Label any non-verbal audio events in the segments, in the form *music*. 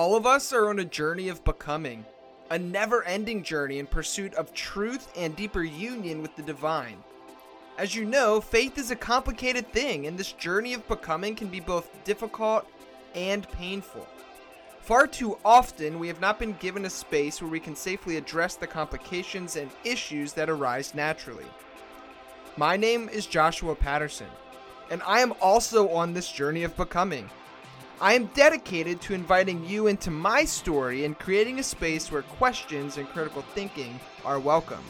All of us are on a journey of becoming, a never ending journey in pursuit of truth and deeper union with the divine. As you know, faith is a complicated thing, and this journey of becoming can be both difficult and painful. Far too often, we have not been given a space where we can safely address the complications and issues that arise naturally. My name is Joshua Patterson, and I am also on this journey of becoming. I am dedicated to inviting you into my story and creating a space where questions and critical thinking are welcome.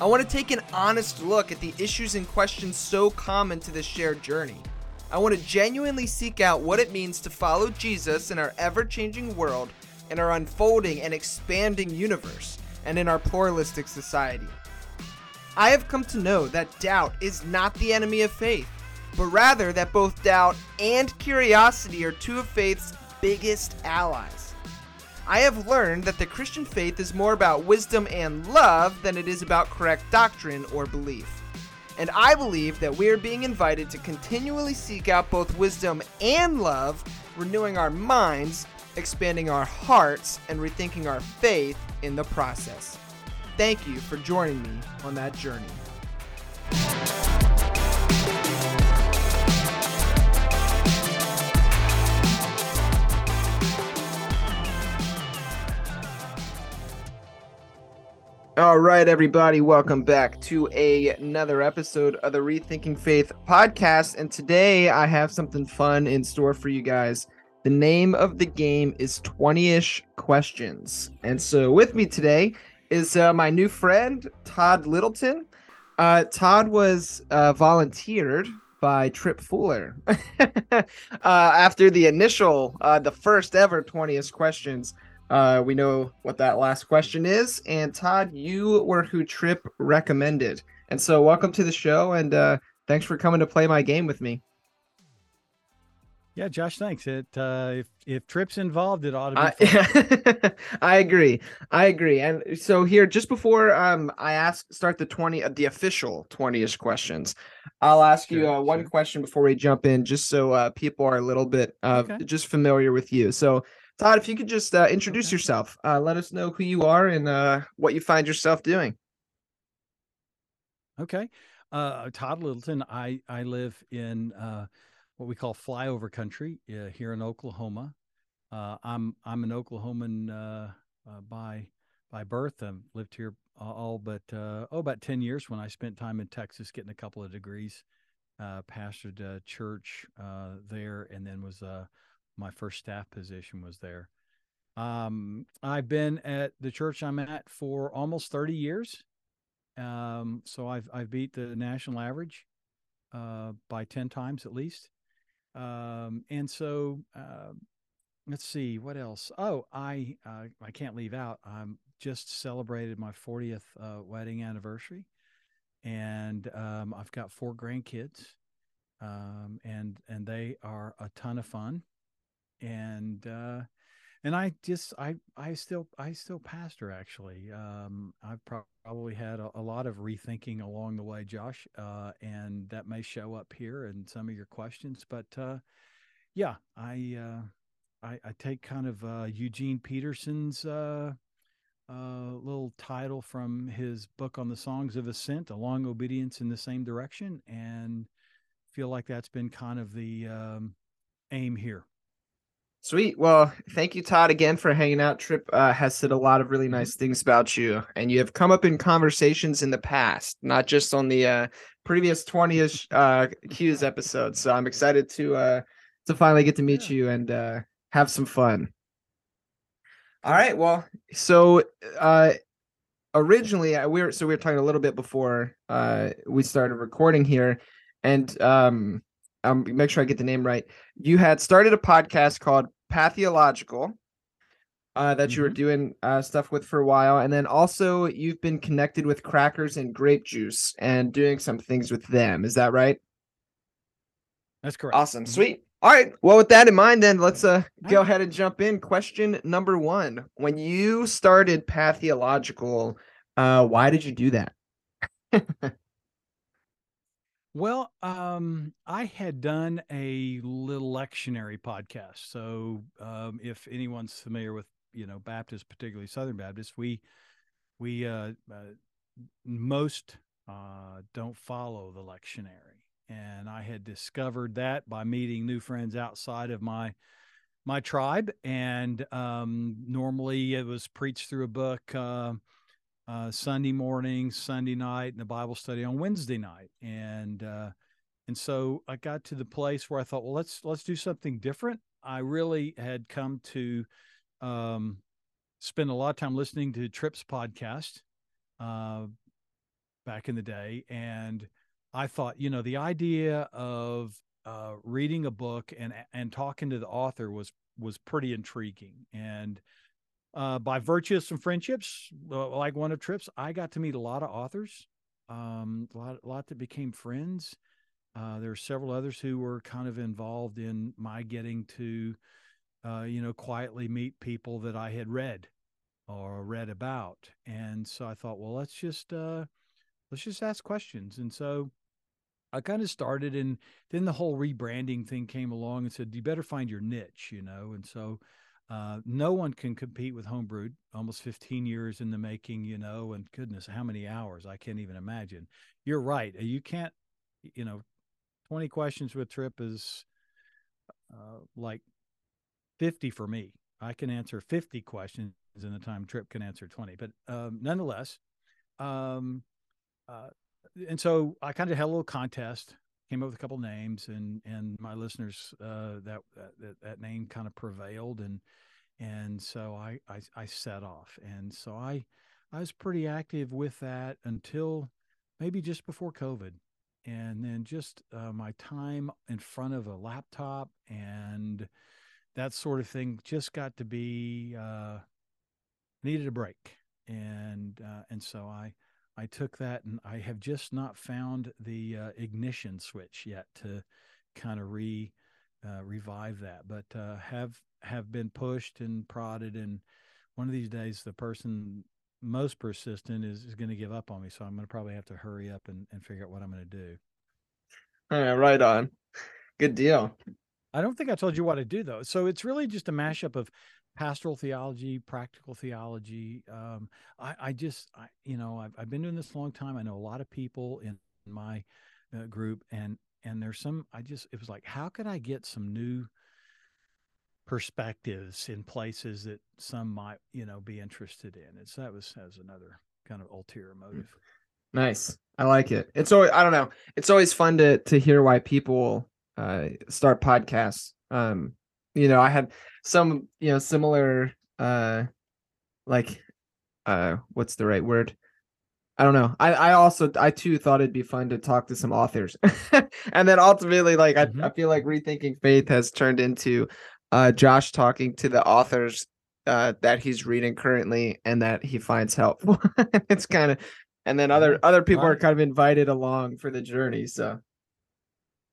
I want to take an honest look at the issues and questions so common to this shared journey. I want to genuinely seek out what it means to follow Jesus in our ever changing world, in our unfolding and expanding universe, and in our pluralistic society. I have come to know that doubt is not the enemy of faith but rather that both doubt and curiosity are two of faith's biggest allies. I have learned that the Christian faith is more about wisdom and love than it is about correct doctrine or belief. And I believe that we are being invited to continually seek out both wisdom and love, renewing our minds, expanding our hearts, and rethinking our faith in the process. Thank you for joining me on that journey. All right, everybody, welcome back to a, another episode of the Rethinking Faith podcast. And today I have something fun in store for you guys. The name of the game is 20 ish questions. And so with me today is uh, my new friend, Todd Littleton. Uh, Todd was uh, volunteered by Tripp Fuller *laughs* uh, after the initial, uh, the first ever 20th questions. Uh, we know what that last question is. And Todd, you were who Tripp recommended. And so, welcome to the show, and uh, thanks for coming to play my game with me. Yeah, Josh, thanks. It uh, if if Tripp's involved, it ought to be. I, *laughs* I agree. I agree. And so here, just before um I ask start the twenty uh, the official twenty ish questions, I'll ask sure, you uh, one question before we jump in, just so uh, people are a little bit uh, okay. just familiar with you. So Todd, if you could just uh, introduce okay. yourself, uh, let us know who you are and uh, what you find yourself doing. Okay, uh, Todd Littleton. I I live in uh, what we call flyover country uh, here in Oklahoma. I'm I'm an Oklahoman by by birth. I've lived here all but oh about ten years. When I spent time in Texas getting a couple of degrees, pastored a church there, and then was my first staff position was there. Um, I've been at the church I'm at for almost 30 years. Um, so I've I've beat the national average uh, by 10 times at least. Um, and so uh, let's see what else. Oh, I uh, I can't leave out. I'm just celebrated my 40th uh, wedding anniversary, and um, I've got four grandkids, um, and and they are a ton of fun and uh, and I just I I still I still pastor actually. Um, I've pro- probably had a, a, lot of rethinking along the way, Josh, uh, and that may show up here in some of your questions. But uh, yeah, I, uh, I, I take kind of uh, Eugene Peterson's uh, uh, little title from his book on the songs of ascent, "A Long Obedience in the Same Direction," and feel like that's been kind of the um, aim here. Sweet. Well, thank you, Todd, again for hanging out. Tripp uh, has said a lot of really nice things about you, and you have come up in conversations in the past, not just on the uh, previous twenty-ish uh, Q's episodes. So I'm excited to uh, to finally get to meet yeah. you and uh, have some fun. All right. Well, so uh, originally uh, we were so we were talking a little bit before uh, we started recording here, and um, um make sure I get the name right. You had started a podcast called Pathological uh, that mm-hmm. you were mm-hmm. doing uh, stuff with for a while, and then also you've been connected with Crackers and Grape Juice and doing some things with them. Is that right? That's correct. Awesome, mm-hmm. sweet. All right. Well, with that in mind, then let's uh go ahead and jump in. Question number one: When you started Pathological, uh, why did you do that? *laughs* Well, um, I had done a little lectionary podcast. So, um, if anyone's familiar with, you know, Baptist, particularly Southern Baptist, we we uh, uh, most uh, don't follow the lectionary, and I had discovered that by meeting new friends outside of my my tribe. And um, normally, it was preached through a book. Uh, Sunday morning, Sunday night, and the Bible study on Wednesday night. And uh, and so I got to the place where I thought, well, let's let's do something different. I really had come to um, spend a lot of time listening to Trips podcast uh, back in the day, and I thought, you know, the idea of uh, reading a book and and talking to the author was was pretty intriguing and uh, by virtue of some friendships, uh, like one of trips, I got to meet a lot of authors, um, a lot, a lot that became friends. Uh, there are several others who were kind of involved in my getting to, uh, you know, quietly meet people that I had read or read about. And so I thought, well, let's just uh, let's just ask questions. And so I kind of started, and then the whole rebranding thing came along and said, you better find your niche, you know. And so uh, no one can compete with homebrewed. Almost 15 years in the making, you know, and goodness, how many hours? I can't even imagine. You're right. You can't, you know, 20 questions with Tripp is uh, like 50 for me. I can answer 50 questions in the time Tripp can answer 20. But um, nonetheless, um, uh, and so I kind of had a little contest came up with a couple names and and my listeners uh, that, that that name kind of prevailed and and so I, I I set off. And so I I was pretty active with that until maybe just before COVID. And then just uh, my time in front of a laptop and that sort of thing just got to be uh, needed a break. And uh, and so I I took that and I have just not found the uh, ignition switch yet to kind of re uh, revive that, but uh, have have been pushed and prodded, and one of these days the person most persistent is, is going to give up on me, so I'm going to probably have to hurry up and, and figure out what I'm going to do. All right, right on. Good deal. I don't think I told you what I do though. So it's really just a mashup of pastoral theology, practical theology. Um, I, I, just, I, you know, I've, I've, been doing this a long time. I know a lot of people in my uh, group, and and there's some. I just, it was like, how could I get some new perspectives in places that some might, you know, be interested in? It's that was as another kind of ulterior hmm. motive. Nice, I like it. It's always, I don't know, it's always fun to to hear why people uh, start podcasts. Um, you know, I had some, you know, similar, uh, like, uh, what's the right word? I don't know. I, I also I too thought it'd be fun to talk to some authors, *laughs* and then ultimately, like mm-hmm. I, I feel like rethinking faith has turned into uh, Josh talking to the authors uh, that he's reading currently and that he finds helpful. *laughs* it's kind of, and then other other people are kind of invited along for the journey. So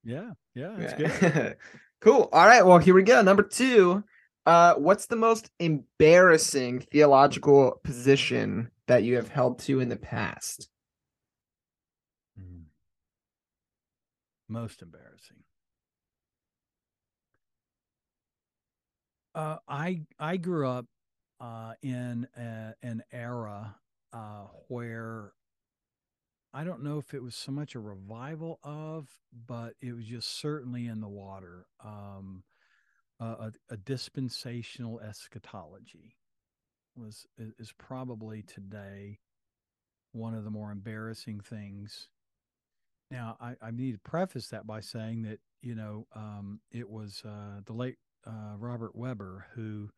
yeah, yeah, that's good. *laughs* cool. All right. Well, here we go. Number two. Uh, what's the most embarrassing theological position that you have held to in the past? Mm. Most embarrassing. Uh, I I grew up uh, in a, an era uh, where I don't know if it was so much a revival of, but it was just certainly in the water. Um, a, a, dispensational eschatology was is probably today one of the more embarrassing things. Now, I, I need to preface that by saying that you know um, it was uh, the late uh, Robert Webber who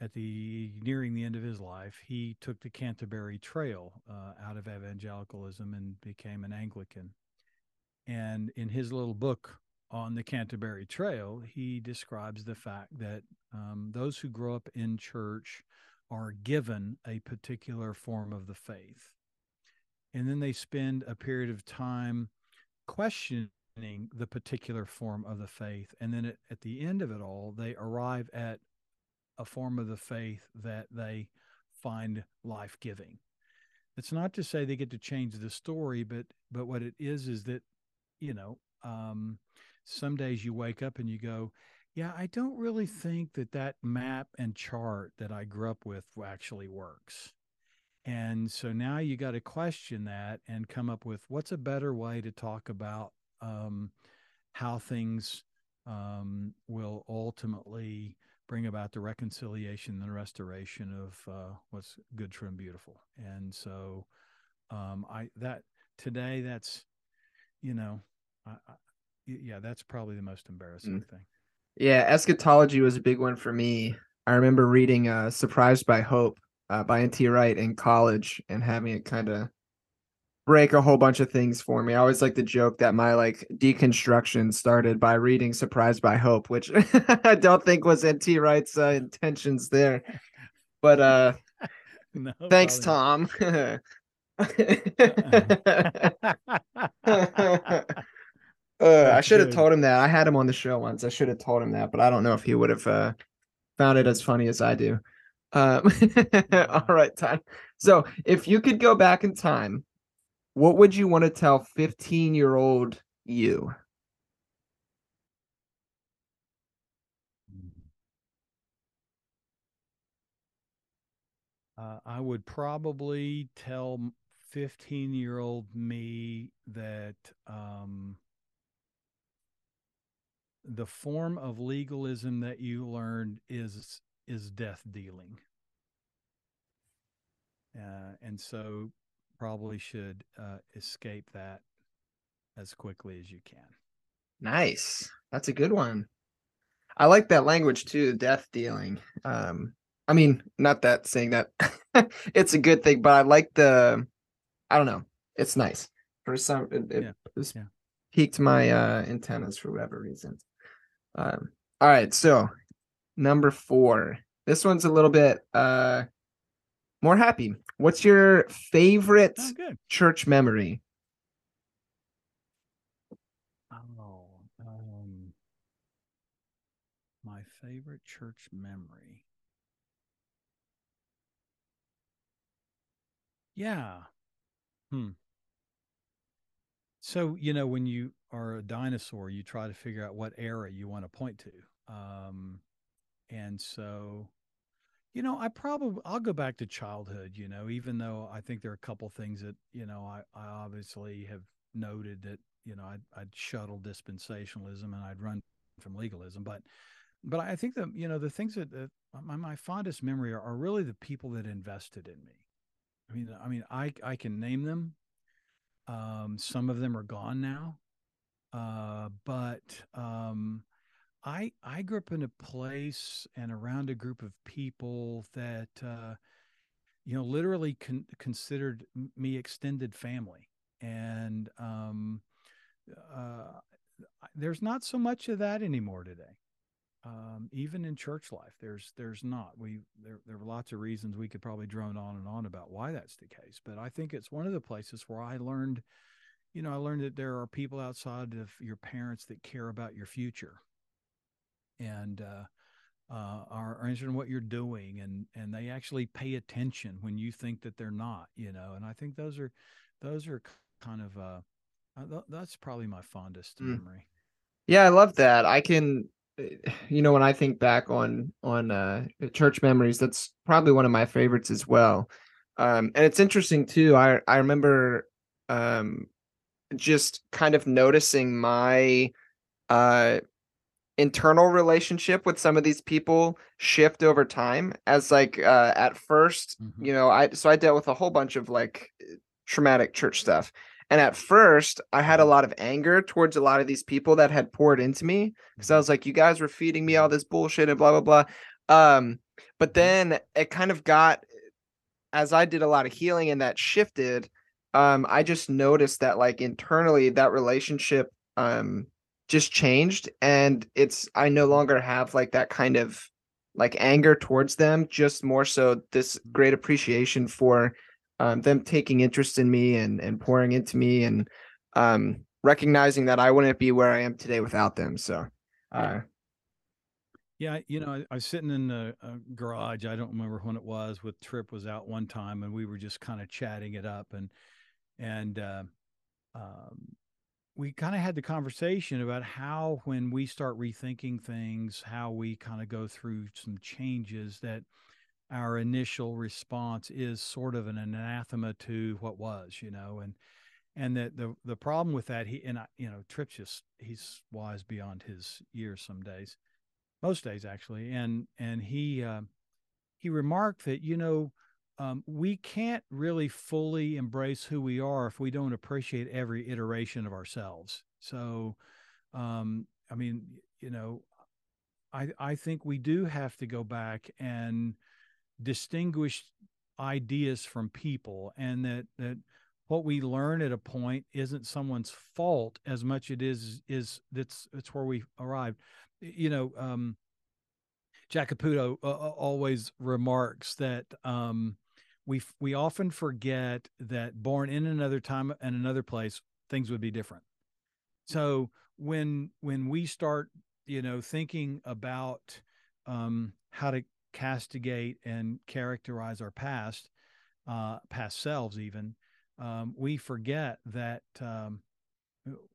at the nearing the end of his life, he took the Canterbury Trail uh, out of evangelicalism and became an Anglican. And in his little book on the Canterbury Trail, he describes the fact that um, those who grow up in church are given a particular form of the faith. And then they spend a period of time questioning the particular form of the faith. And then at, at the end of it all, they arrive at a form of the faith that they find life giving. It's not to say they get to change the story, but but what it is is that you know, um, some days you wake up and you go, yeah, I don't really think that that map and chart that I grew up with actually works. And so now you got to question that and come up with what's a better way to talk about um, how things um, will ultimately bring about the reconciliation and restoration of uh, what's good, true, and beautiful. And so, um, I that today that's you know, I, I, yeah, that's probably the most embarrassing mm. thing. Yeah, eschatology was a big one for me. I remember reading uh, "Surprised by Hope" uh, by N.T. Wright in college and having it kind of break a whole bunch of things for me. I always like the joke that my like deconstruction started by reading Surprised by Hope, which *laughs* I don't think was N.T. Wright's uh, intentions there. But uh *laughs* no, thanks, Tom. *laughs* uh, I should have told him that. I had him on the show once. I should have told him that, but I don't know if he would have uh, found it as funny as I do. Um, all right, time. So, if you could go back in time what would you want to tell 15 year old you? Uh, I would probably tell 15 year old me that um, the form of legalism that you learned is is death dealing. Uh, and so probably should uh, escape that as quickly as you can. Nice. That's a good one. I like that language too, death dealing. Um, I mean, not that saying that *laughs* it's a good thing, but I like the I don't know. It's nice. For some it, it yeah. yeah. piqued my uh antennas for whatever reason. Um all right, so number four. This one's a little bit uh more happy. What's your favorite oh, church memory? Oh, um, my favorite church memory. Yeah. Hmm. So, you know, when you are a dinosaur, you try to figure out what era you want to point to. Um, and so you know, I probably I'll go back to childhood, you know, even though I think there are a couple things that, you know, I, I obviously have noted that, you know, I'd, I'd shuttle dispensationalism and I'd run from legalism, but but I think that, you know, the things that, that my, my fondest memory are, are really the people that invested in me. I mean, I mean, I I can name them. Um, some of them are gone now, uh, but um, I I grew up in a place and around a group of people that uh, you know literally con- considered me extended family, and um, uh, there's not so much of that anymore today. Um, even in church life, there's there's not. We there there are lots of reasons we could probably drone on and on about why that's the case, but I think it's one of the places where I learned, you know, I learned that there are people outside of your parents that care about your future and uh, uh, are, are interested in what you're doing, and and they actually pay attention when you think that they're not, you know. And I think those are those are kind of uh, uh that's probably my fondest mm. memory. Yeah, I love that. I can *sighs* you know when i think back on on uh church memories that's probably one of my favorites as well um and it's interesting too i i remember um just kind of noticing my uh internal relationship with some of these people shift over time as like uh at 1st mm-hmm. you know i so i dealt with a whole bunch of like traumatic church stuff and at first i had a mm-hmm. lot of anger towards a lot of these people that had poured into me because i mm-hmm. was like you guys were feeding me all this bullshit and blah blah blah um but mm-hmm. then it kind of got as i did a lot of healing and that shifted um i just noticed that like internally that relationship um just changed and it's i no longer have like that kind of like anger towards them just more so this great appreciation for um, them taking interest in me and and pouring into me and um, recognizing that i wouldn't be where i am today without them so uh, yeah, you know, I, I was sitting in the uh, garage. I don't remember when it was. With Tripp was out one time, and we were just kind of chatting it up, and and uh, um, we kind of had the conversation about how when we start rethinking things, how we kind of go through some changes that our initial response is sort of an anathema to what was, you know, and and that the the problem with that he and I, you know, Tripp's just he's wise beyond his years some days, most days actually, and and he uh, he remarked that you know um, we can't really fully embrace who we are if we don't appreciate every iteration of ourselves. So, um, I mean, you know, I I think we do have to go back and distinguish ideas from people, and that that what we learn at a point isn't someone's fault as much it is is that's that's where we arrived. You know, um, uh, uh always remarks that um, we we often forget that born in another time and another place, things would be different. So when when we start, you know, thinking about um, how to castigate and characterize our past, uh, past selves, even, um, we forget that um,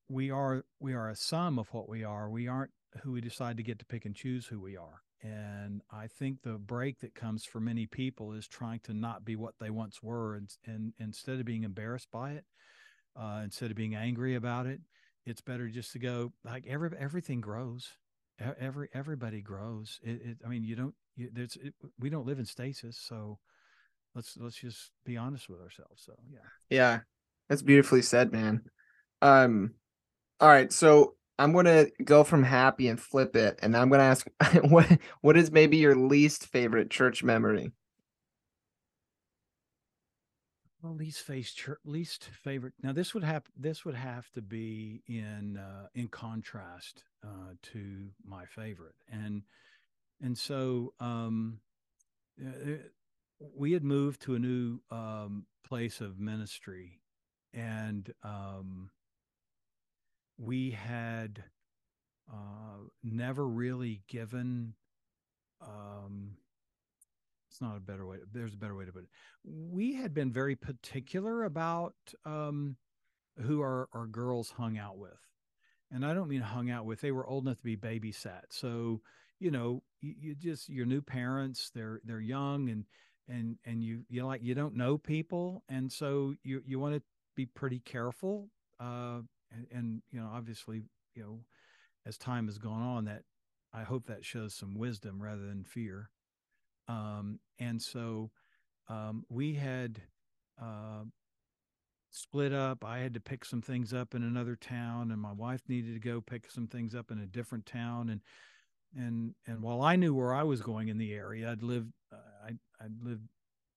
we are we are a sum of what we are. We aren't who we decide to get to pick and choose who we are. And I think the break that comes for many people is trying to not be what they once were, and, and instead of being embarrassed by it, uh, instead of being angry about it, it's better just to go like every everything grows. Every everybody grows. It, it I mean, you don't. You, there's it, we don't live in stasis, so let's let's just be honest with ourselves. So yeah. Yeah, that's beautifully said, man. Um, all right, so I'm gonna go from happy and flip it, and I'm gonna ask *laughs* what what is maybe your least favorite church memory? Well, least face church, least favorite. Now this would have this would have to be in uh, in contrast uh, to my favorite, and and so um, uh, we had moved to a new um, place of ministry, and um, we had uh, never really given um, it's not a better way there's a better way to put it. We had been very particular about um, who our, our girls hung out with. And i don't mean hung out with they were old enough to be babysat. So you know you, you just your new parents they're they're young and and and you you like you don't know people. And so you you want to be pretty careful uh and, and you know obviously you know as time has gone on that i hope that shows some wisdom rather than fear. Um, and so um, we had uh, split up. I had to pick some things up in another town and my wife needed to go pick some things up in a different town and and and while i knew where i was going in the area i'd lived uh, i i lived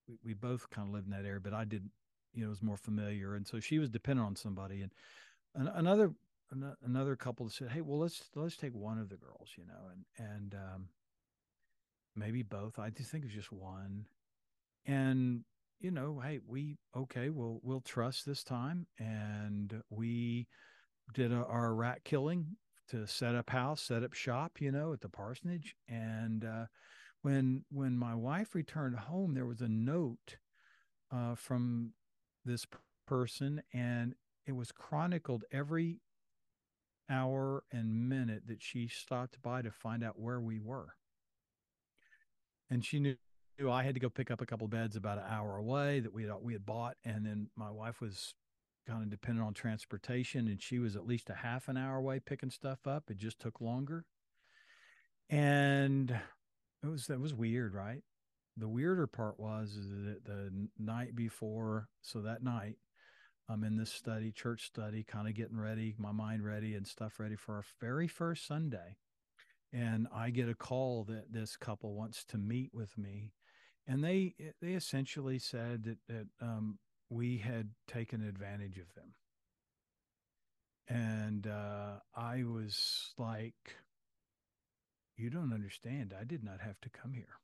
we, we both kind of lived in that area but i did you know was more familiar and so she was dependent on somebody and another another couple said, "Hey, well let's let's take one of the girls, you know, and and um, maybe both. I just think it was just one, and you know, hey, we okay, we'll we'll trust this time, and we did a, our rat killing to set up house, set up shop, you know, at the parsonage, and uh, when when my wife returned home, there was a note uh, from this person, and it was chronicled every hour and minute that she stopped by to find out where we were. And she knew I had to go pick up a couple beds about an hour away that we had we had bought, and then my wife was kind of dependent on transportation, and she was at least a half an hour away picking stuff up. It just took longer, and it was that was weird, right? The weirder part was that the night before, so that night, I'm in this study, church study, kind of getting ready, my mind ready and stuff ready for our very first Sunday. And I get a call that this couple wants to meet with me. And they they essentially said that, that um, we had taken advantage of them. And uh, I was like, you don't understand. I did not have to come here.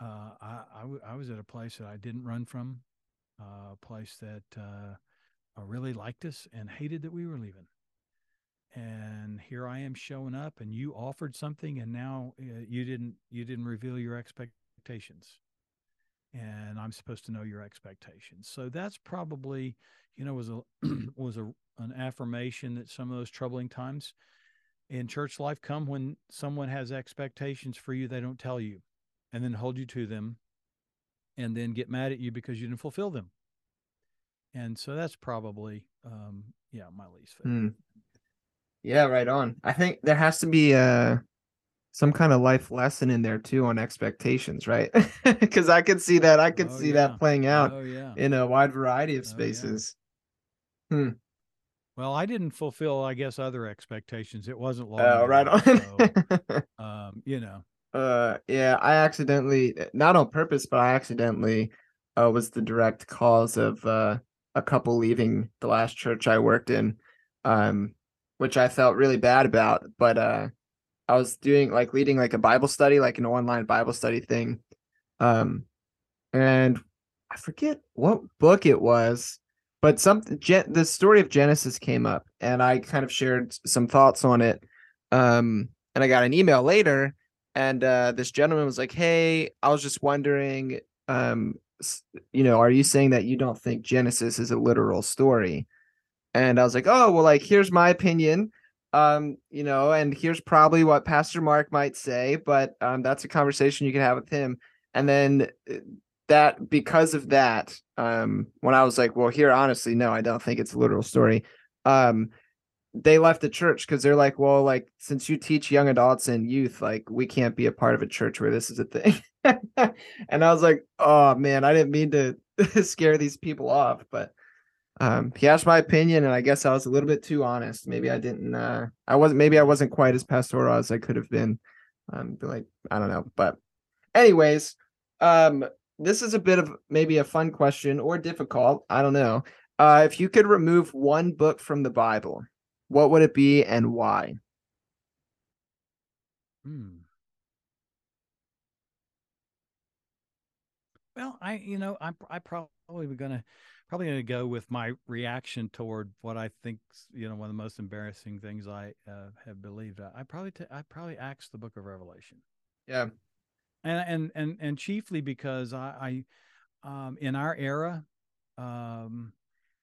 Uh, I, I, w- I was at a place that I didn't run from a place that uh, really liked us and hated that we were leaving. And here I am showing up, and you offered something, and now uh, you didn't you didn't reveal your expectations. and I'm supposed to know your expectations. So that's probably, you know, was a *clears throat* was a an affirmation that some of those troubling times in church life come when someone has expectations for you they don't tell you and then hold you to them and then get mad at you because you didn't fulfill them. And so that's probably um yeah, my least favorite. Hmm. Yeah, right on. I think there has to be uh some kind of life lesson in there too on expectations, right? *laughs* Because I could see that. I could Oh, see yeah. that playing out Oh yeah. in a wide variety of Oh, yeah. spaces. Well, I didn't fulfill, I guess, other expectations. It wasn't long. Oh, right on. so, *laughs* um, you know. Uh, yeah, I accidentally, not on purpose, but I accidentally uh, was the direct cause of uh, a couple leaving the last church I worked in, um, which I felt really bad about. But uh, I was doing like leading like a Bible study, like an online Bible study thing, um, and I forget what book it was, but something Gen- the story of Genesis came up, and I kind of shared some thoughts on it. Um, and I got an email later, and uh, this gentleman was like, "Hey, I was just wondering, um, you know, are you saying that you don't think Genesis is a literal story?" And I was like, "Oh, well, like here's my opinion." Um, you know, and here's probably what Pastor Mark might say, but um, that's a conversation you can have with him. And then uh, that because of that um when i was like well here honestly no i don't think it's a literal story um they left the church because they're like well like since you teach young adults and youth like we can't be a part of a church where this is a thing *laughs* and i was like oh man i didn't mean to *laughs* scare these people off but um he asked my opinion and i guess i was a little bit too honest maybe i didn't uh i wasn't maybe i wasn't quite as pastoral as i could have been um like i don't know but anyways um this is a bit of maybe a fun question or difficult. I don't know. Uh, if you could remove one book from the Bible, what would it be and why? Hmm. Well, I, you know, I'm I probably gonna probably gonna go with my reaction toward what I think, you know, one of the most embarrassing things I uh, have believed. I, I probably t- I probably axe the Book of Revelation. Yeah. and and and and chiefly because I, I um, in our era, um,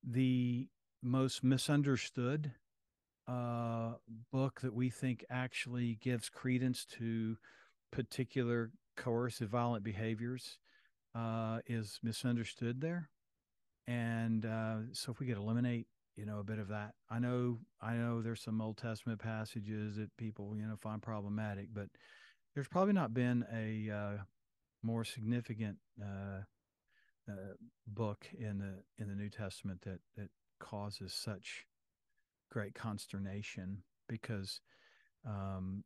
the most misunderstood uh, book that we think actually gives credence to particular coercive violent behaviors uh, is misunderstood there, and uh, so if we could eliminate you know a bit of that i know i know there's some old testament passages that people you know find problematic but there's probably not been a uh, more significant uh, uh, book in the in the New Testament that that causes such great consternation because, um,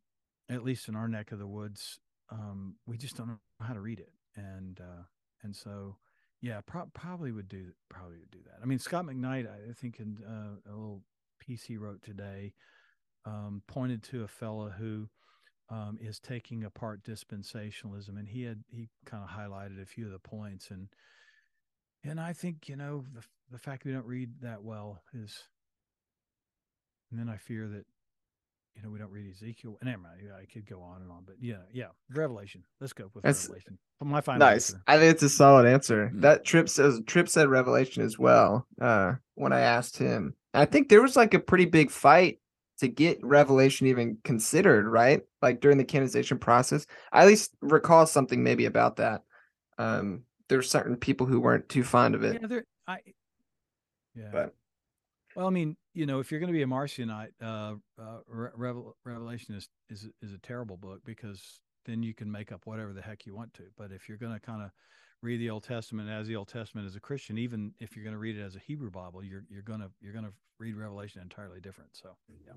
at least in our neck of the woods, um, we just don't know how to read it, and uh, and so yeah, pro- probably would do probably would do that. I mean, Scot McKnight, I think in uh, a little piece he wrote today, um, pointed to a fella who um, is taking apart dispensationalism, and he had he kind of highlighted a few of the points, and and I think you know the the fact we don't read that well is, and then I fear that you know we don't read Ezekiel. Never mind, I could go on and on, but yeah, yeah, Revelation. Let's go with That's- Revelation. My final Nice. answer. I think it's a solid answer. Mm. That Tripp says Tripp said Revelation as well. Uh, when I asked him, I think there was like a pretty big fight to get Revelation even considered, right? Like during the canonization process. I at least recall something maybe about that. Um, there's certain people who weren't too fond of it, Yeah, there. I. Yeah. but Well, I mean, you know, if you're going to be a Marcionite, uh, uh, Re- Revel- Revelation is, is is a terrible book because then you can make up whatever the heck you want to. But if you're going to kind of read the Old Testament as the Old Testament as a Christian, even if you're going to read it as a Hebrew Bible, you're you're gonna you're gonna read Revelation entirely different. So yeah.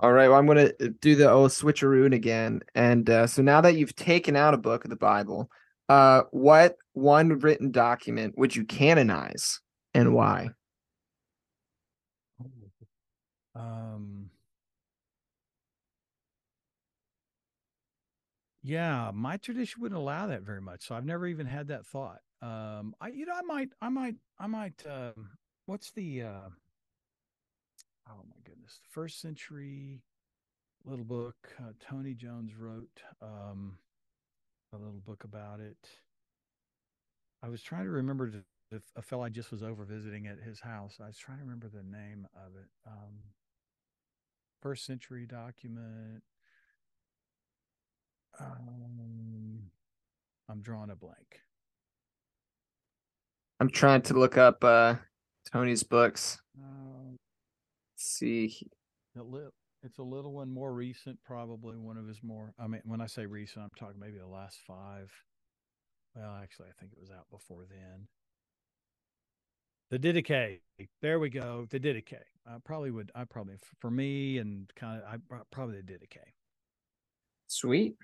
All right, well, I'm gonna uh, do the old switcheroo again. And uh, so now that you've taken out a book of the Bible, uh, what one written document would you canonize and why? Um. Yeah, my tradition wouldn't allow that very much, so I've never even had that thought. Um, I, you know, I might, I might, I might. Um, what's the? Uh, oh my goodness, the first century little book uh, Tony Jones wrote. Um, a little book about it. I was trying to remember if a fellow I just was over visiting at his house. I was trying to remember the name of it. Um, first century document. Um, I'm drawing a blank. I'm trying to look up uh Tony's books. Let's see. it's a little one more recent, probably one of his more. I mean, when I say recent, I'm talking maybe the last five. Well, actually, I think it was out before then. The Didache. There we go. The Didache. I probably would. I probably for me and kind of. I pro- probably the Didache. Sweet.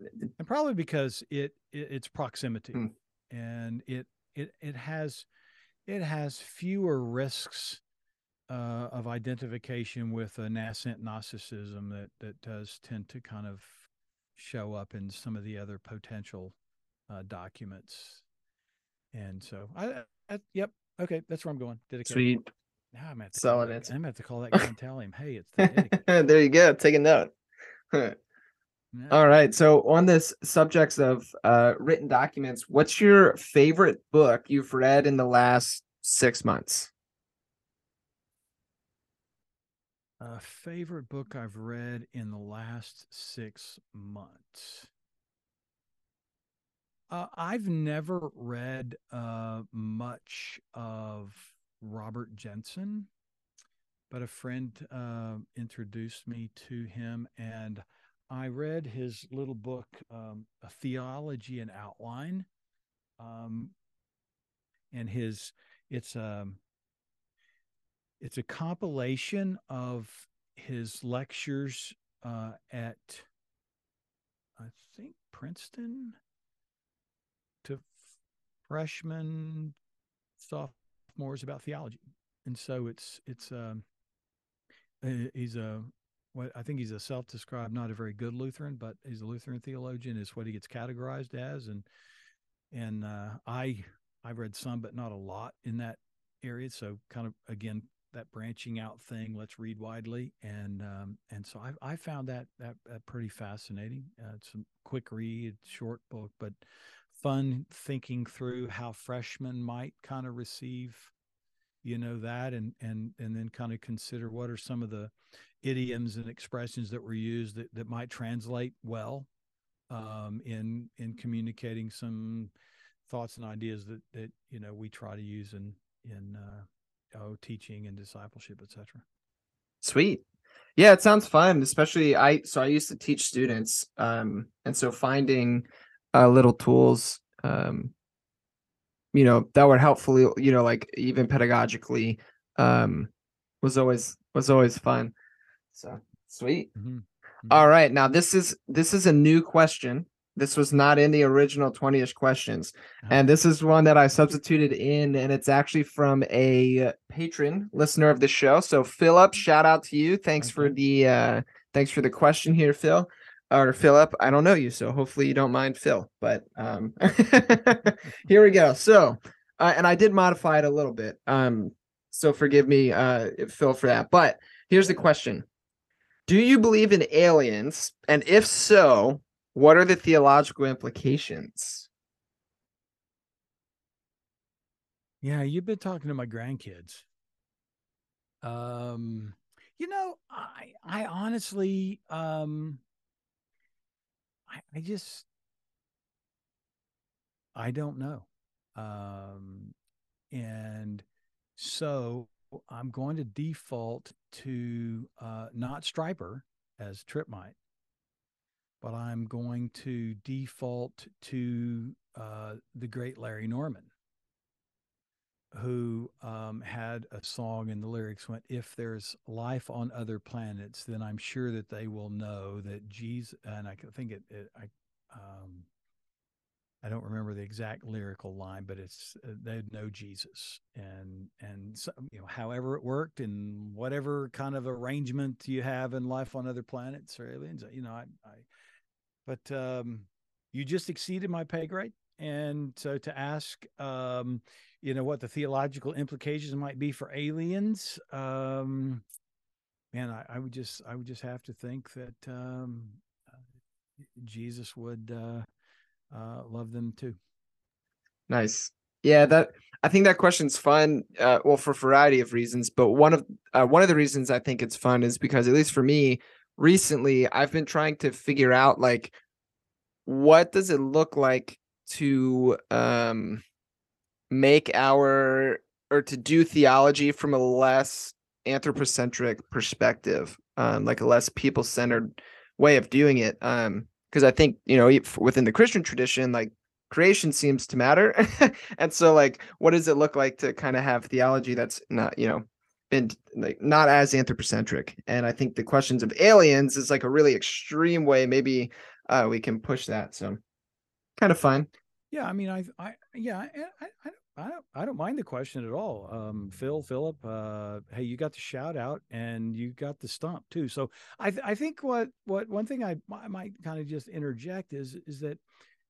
and probably because it, it its proximity Hmm. and it it it has it has fewer risks uh, of identification with a nascent narcissism that that does tend to kind of show up in some of the other potential uh, documents and so I, I yep okay that's where i'm going Didache. Sweet. now i'm at Solid I'm answer. gonna have to call that *laughs* guy and tell him hey it's the *laughs* there you go. Take a note. *laughs* Yeah. All right. So on this subjects of uh written documents, what's your favorite book you've read in the last six months? A favorite book I've read in the last six months. Uh, I've never read uh, much of Robert Jenson, but a friend uh, introduced me to him, and I read his little book, um, A Theology in Outline. Um, and his, it's um, it's a compilation of his lectures uh, at I think Princeton to freshmen, sophomores about theology, and so it's it's um, he's a what I think he's a self-described not a very good Lutheran, but he's a Lutheran theologian is what he gets categorized as, and and uh, I I've read some, but not a lot in that area, so kind of again that branching out thing. Let's read widely, and um, and so I I found that that, that pretty fascinating. Uh, it's a quick read, short book, but fun thinking through how freshmen might kind of receive, you know, that, and and and then kind of consider what are some of the idioms and expressions that were used that that might translate well um, in in communicating some thoughts and ideas that that you know we try to use in in uh, oh teaching and discipleship etc Sweet. Yeah, it sounds fun, especially I so I used to teach students um and so finding uh little tools um you know that were helpful you know like even pedagogically um was always was always fun. So sweet. Mhm. All right, now this is this is a new question. This was not in the original 20ish questions. Uh-huh. And this is one that I substituted in, and it's actually from a patron listener of the show. So Philip, shout out to you. Thanks for the uh thanks for the question here, Phil. Or Philip, I don't know you, so hopefully you don't mind Phil. But um *laughs* here we go. So uh, and I did modify it a little bit. Um, so forgive me, uh, Phil, for that. But here's the question: Do you believe in aliens? And if so, what are the theological implications? yeah you've been talking to my grandkids um you know i i honestly um i i just i don't know um and so i'm going to default to uh not striper as Tripp might but i'm going to default to uh the great larry norman who um, had a song and the lyrics went, "If there's life on other planets, then I'm sure that they will know that Jesus." And I think it, it I, um, I don't remember the exact lyrical line, but it's uh, they'd know Jesus, and and so, you know, however it worked, and whatever kind of arrangement you have in life on other planets or aliens, you know, I, I but um, you just exceeded my pay grade, and so to ask. Um, you know what the theological implications might be for aliens um man I, I would just i would just have to think that um uh, jesus would uh uh love them too Nice. Yeah, that I think that question's fun. Uh, well, for a variety of reasons, but one of uh, one of the reasons I think it's fun is because at least for me, recently I've been trying to figure out like what does it look like to um make our or to do theology from a less anthropocentric perspective, um, like a less people centered way of doing it. Um, because I think you know within the Christian tradition, like creation seems to matter, *laughs* and so like, what does it look like to kind of have theology that's not you know been like not as anthropocentric? And I think the questions of aliens is like a really extreme way. Maybe uh, we can push that. So kind of fun. Yeah, I mean, I, I, yeah, I, I, I don't, I don't mind the question at all. Um, Phil, Philip, uh, hey, you got the shout out and you got the stump too. So I, th- I think what, what one thing I, I might kind of just interject is, is that,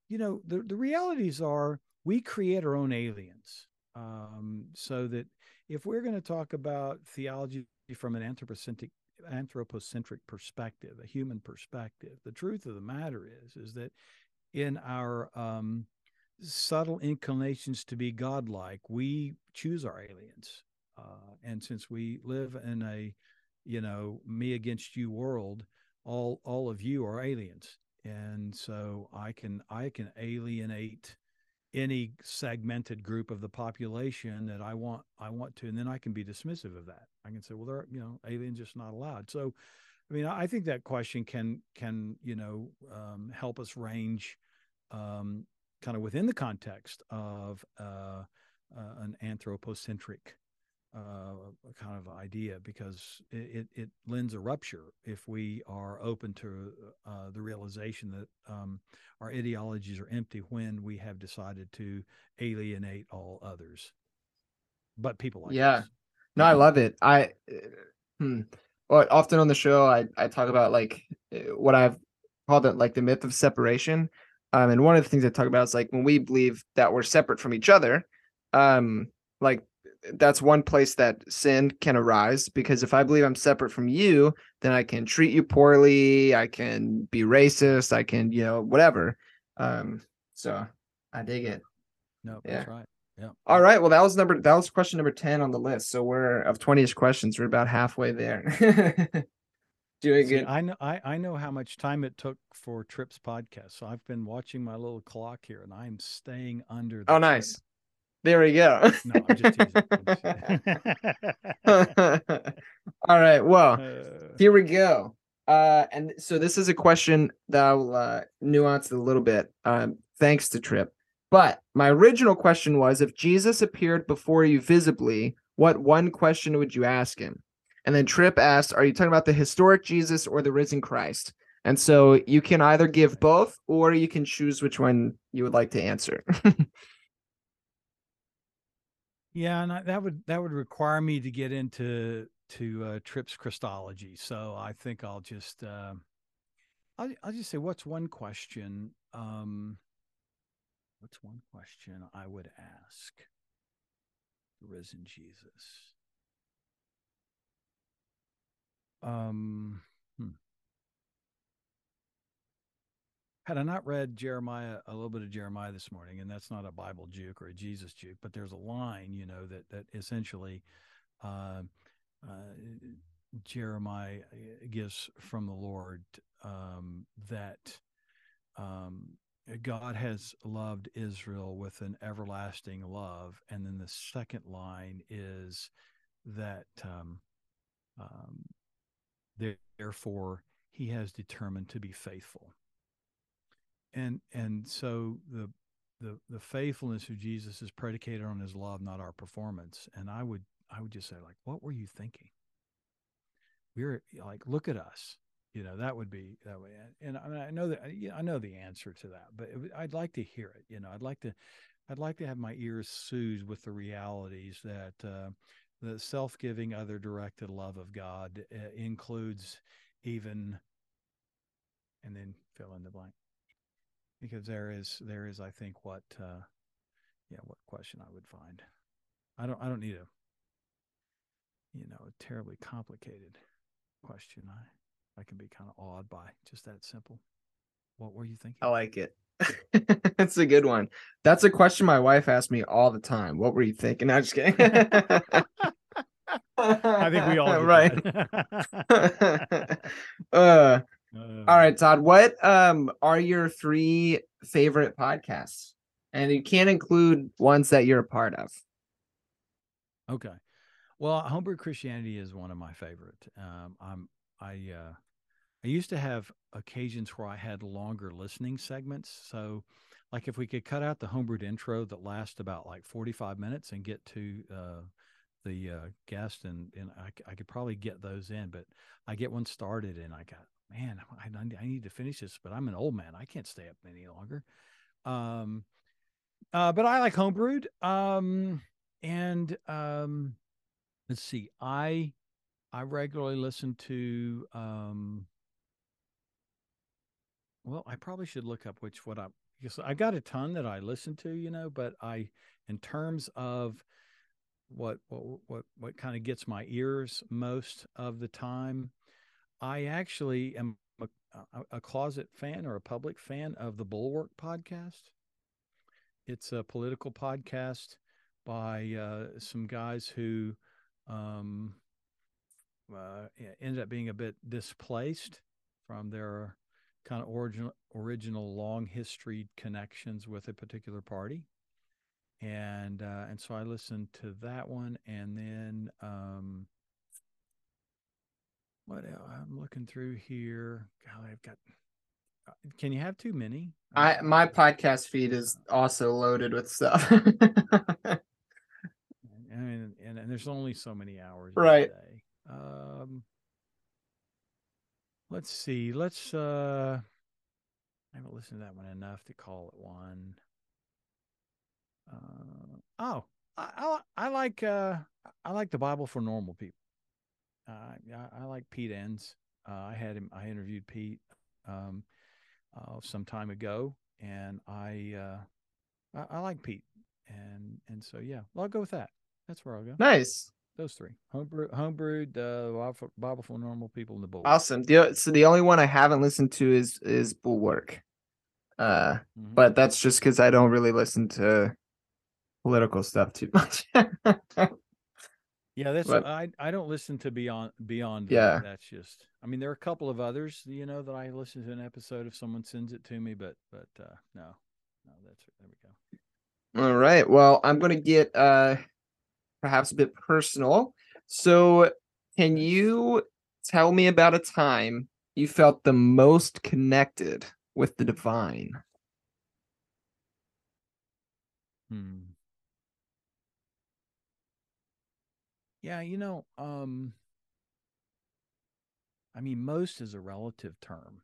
you know, the, the realities are we create our own aliens. Um, so that if we're going to talk about theology from an anthropocentric anthropocentric perspective, a human perspective, the truth of the matter is, is that in our um, subtle inclinations to be godlike, we choose our aliens. Uh, and since we live in a, you know, me against you world, all all of you are aliens, and so I can I can alienate any segmented group of the population that I want I want to, and then I can be dismissive of that. I can say, well, they're you know aliens just not allowed. So, I mean, I think that question can can you know um, help us range um, kind of within the context of uh, uh, an anthropocentric uh, kind of idea because it, it, it, lends a rupture if we are open to uh, the realization that um, our ideologies are empty when we have decided to alienate all others. But people like yeah, no, I love it. I hmm. Well, often on the show I I talk about like what I've called it like the myth of separation um, and one of the things I talk about is like when we believe that we're separate from each other, um, like that's one place that sin can arise because if I believe I'm separate from you, then I can treat you poorly, I can be racist, I can, you know, whatever. Um, so I dig it. No, yeah. that's right. Yeah. All right. Well, that was number that was question number 10 on the list. So we're of 20ish questions, we're about halfway there. *laughs* doing See, it. I know I, I know how much time it took for Tripp's podcast. So I've been watching my little clock here and I'm staying under Oh nice. Tripp. There we go. no, I'm just *laughs* All right. Well, uh, here we go. Uh, and so this is a question that I'll uh, nuance a little bit. Um, thanks to Tripp. But my original question was if Jesus appeared before you visibly, what one question would you ask him? And then Tripp asked, Are you talking about the historic Jesus or the risen Christ? And so you can either give both or you can choose which one you would like to answer. *laughs* yeah, and I, that would that would require me to get into to uh, Tripp's Christology. So I think I'll just uh, I'll I'll just say what's one question um, what's one question I would ask the risen Jesus? Um, hmm. Had I not read Jeremiah, a little bit of Jeremiah this morning, and that's not a Bible juke or a Jesus juke, but there's a line, you know, that that essentially uh, uh, Jeremiah uh, gives from the Lord um, that um, God has loved Israel with an everlasting love, and then the second line is that um, um therefore he has determined to be faithful. And and so the the the faithfulness of Jesus is predicated on his love not our performance. And i would i would just say like what were you thinking? We're like look at us you know that would be that way and i, I know that i know the answer to that but it, i'd like to hear it you know i'd like to i'd like to have my ears soothed with the realities that uh, the self-giving other directed love of god uh, includes even and then fill in the blank. Because there is there is i think what uh yeah what question i would find. I don't i don't need a you know a terribly complicated question. I i can be kind of awed by just that simple what were you thinking i like it *laughs* That's a good one. That's a question my wife asked me all the time. What were you thinking? No, just kidding. *laughs* I think we all *laughs* right. uh, Uh, all right, Todd. What um are your three favorite podcasts? And you can't include ones that you're a part of. Okay. Well, homebrew Christianity is one of my favorite. Um, I'm I uh, I used to have occasions where I had longer listening segments. So, like if we could cut out the homebrewed intro that lasts about like 45 minutes and get to uh, the uh, guest, and and I, I could probably get those in. But I get one started, and I got man, I, I need to finish this. But I'm an old man; I can't stay up any longer. Um, uh, but I like homebrewed. Um, and um, let's see, I I regularly listen to um well, I probably should look up which what I because I got a ton that I listen to, you know, but I in terms of what what what what kind of gets my ears most of the time, I actually am a, a, closet fan or a public fan of the Bulwark podcast. It's a political podcast by uh, some guys who um, uh, ended up being a bit displaced from their kind of original original long history connections with a particular party and uh, and so I listened to that one and then um what else? I'm looking through here golly I've got uh, can you have too many I my podcast feed is also loaded with stuff. I mean, and, and there's only so many hours in a Right. Um, let's see. Let's. uh I haven't listened to that one enough to call it one. Uh, oh, I, I I like uh I like the Bible for normal people. Uh, I, I like Pete Enns. Uh, I had him. I interviewed Pete um, uh, some time ago, and I uh, I, I like Pete, and and so yeah, well, I'll go with that. That's where I'll go. nice. Those three: homebrew, homebrewed, uh, Bible for, normal people, in the book. Awesome. The, so the only one I haven't listened to is is Bulwark. Uh, Mhm. but that's just because I don't really listen to political stuff too *laughs* much. Yeah, that's But- I I don't listen to beyond beyond that. Yeah. That's just I mean there are a couple of others, you know, that I listen to an episode if someone sends it to me, but but uh no. No, that's there we go. All right. Well, I'm to get uh perhaps a bit personal. So, can you tell me about a time you felt the most connected with the divine? Hmm. Yeah, you know, um I mean most is a relative term.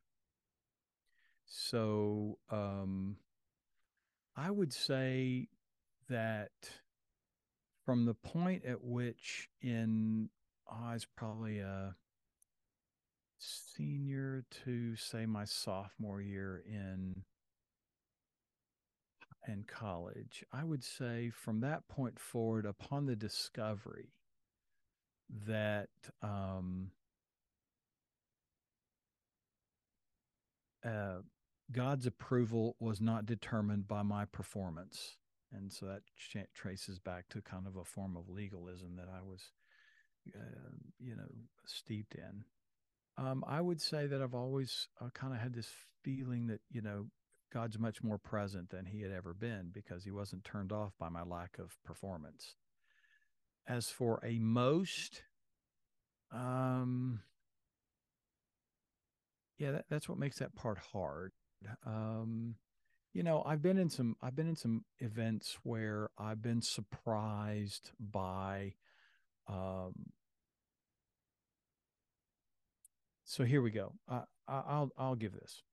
So, um I would say that from the point at which in I was probably a senior to say my sophomore year in in college, I would say from that point forward, upon the discovery that um, uh, God's approval was not determined by my performance. And so that traces back to kind of a form of legalism that I was, uh, you know, steeped in. Um, I would say that I've always uh, kind of had this feeling that, you know, God's much more present than he had ever been because he wasn't turned off by my lack of performance. As for a most, um, yeah, that, that's what makes that part hard. Um, you know, I've been in some I've been in some events where I've been surprised by um so here we go. I- I'll I'll give this.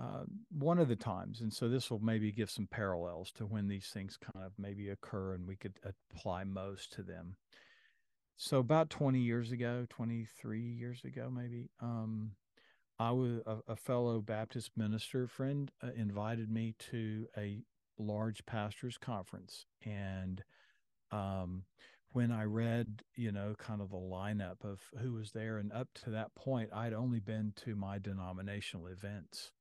Uh, one of the times, and so this will maybe give some parallels to when these things kind of maybe occur, and we could apply most to them. So about 20 years ago, 23 years ago, maybe, um, I was a, a fellow Baptist minister friend uh, invited me to a large pastors conference, and um, when I read, you know, kind of the lineup of who was there, and up to that point, I'd only been to my denominational events,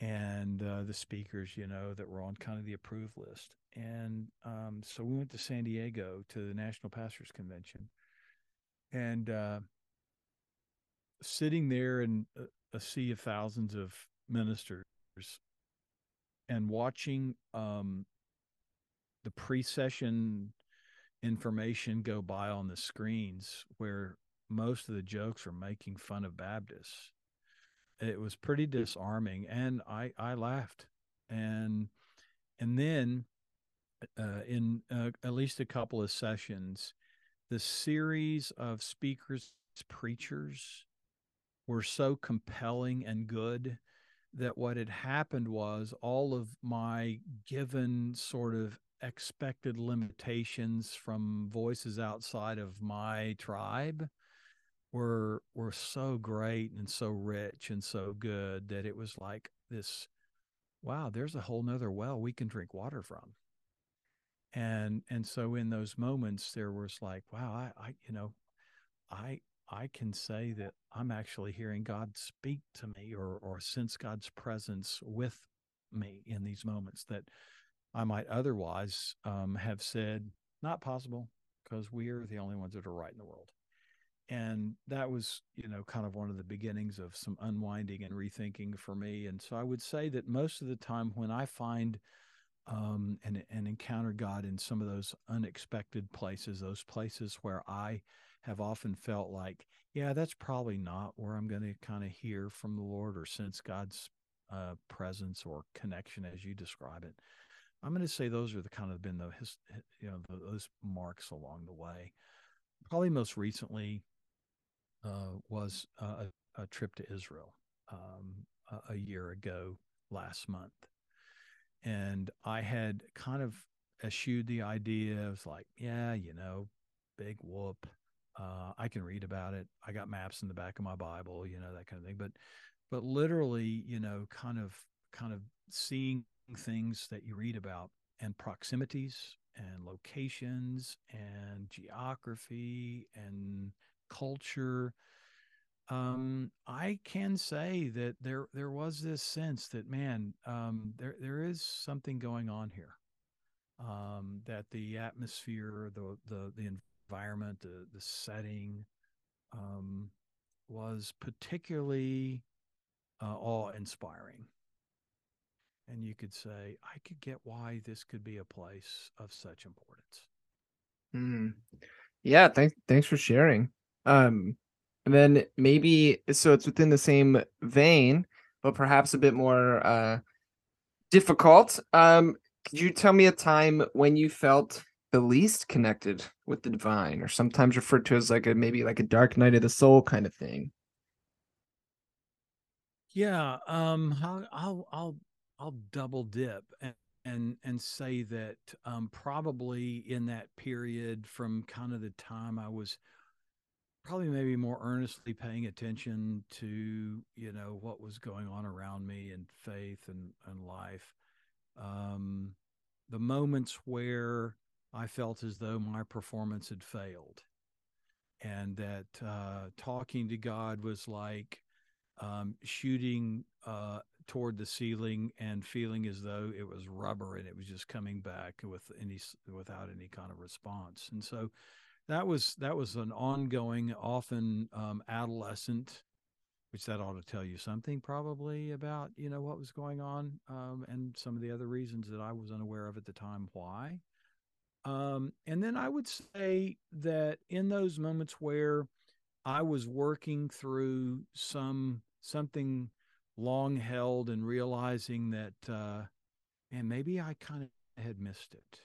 and uh, the speakers, you know, that were on kind of the approved list. And um, so we went to San Diego to the National Pastors Convention, and uh, sitting there in a, a, sea of thousands of ministers and watching um, the pre-session information go by on the screens where most of the jokes are making fun of Baptists. It was pretty disarming, and I I laughed, and and then uh, in uh, at least a couple of sessions, the series of speakers, preachers, were so compelling and good that what had happened was all of my given sort of expected limitations from voices outside of my tribe were were so great and so rich and so good that it was like this wow there's a whole nother well we can drink water from. And and so in those moments there was like wow i, I you know i i can say that i'm actually hearing god speak to me or or sense god's presence with me in these moments that I might otherwise um, have said, not possible, because we are the only ones that are right in the world. And that was, you know, kind of one of the beginnings of some unwinding and rethinking for me. And so I would say that most of the time when I find um, and, and encounter God in some of those unexpected places, those places where I have often felt like, yeah, that's probably not where I'm going to kind of hear from the Lord or sense God's uh, presence or connection as you describe it. I'm going to say those are the kind of been the you know those marks along the way. Probably most recently uh, was a, a, trip to Israel um, a, a, year ago last month, and I had kind of eschewed the idea of like, yeah, you know, big whoop. Uh, I can read about it. I got maps in the back of my Bible, you know, that kind of thing. But, but literally, you know, kind of, kind of seeing things that you read about and proximities and locations and geography and culture um, I can say that there there was this sense that man, um, there there is something going on here. Um, that the atmosphere, the the the environment, the the setting, um, was particularly uh, awe inspiring and you could say, I could get why this could be a place of such importance. Mm. Yeah, thanks thanks for sharing. Um and then maybe so it's within the same vein, but perhaps a bit more uh difficult. Um could you tell me a time when you felt the least connected with the divine or sometimes referred to as like a maybe like a dark night of the soul kind of thing? Yeah, um I'll I'll, I'll double dip and and and say that um, probably in that period from kind of the time I was probably maybe more earnestly paying attention to you know what was going on around me and faith and and life um, the moments where I felt as though my performance had failed and that uh, talking to God was like um, shooting uh, toward the ceiling and feeling as though it was rubber and it was just coming back with any without any kind of response. And so that was that was an ongoing, often um, adolescent, which that ought to tell you something probably about you know what was going on um, and some of the other reasons that I was unaware of at the time why. Um, and then I would say that in those moments where I was working through some something long held and realizing that, uh, and maybe I kind of had missed it.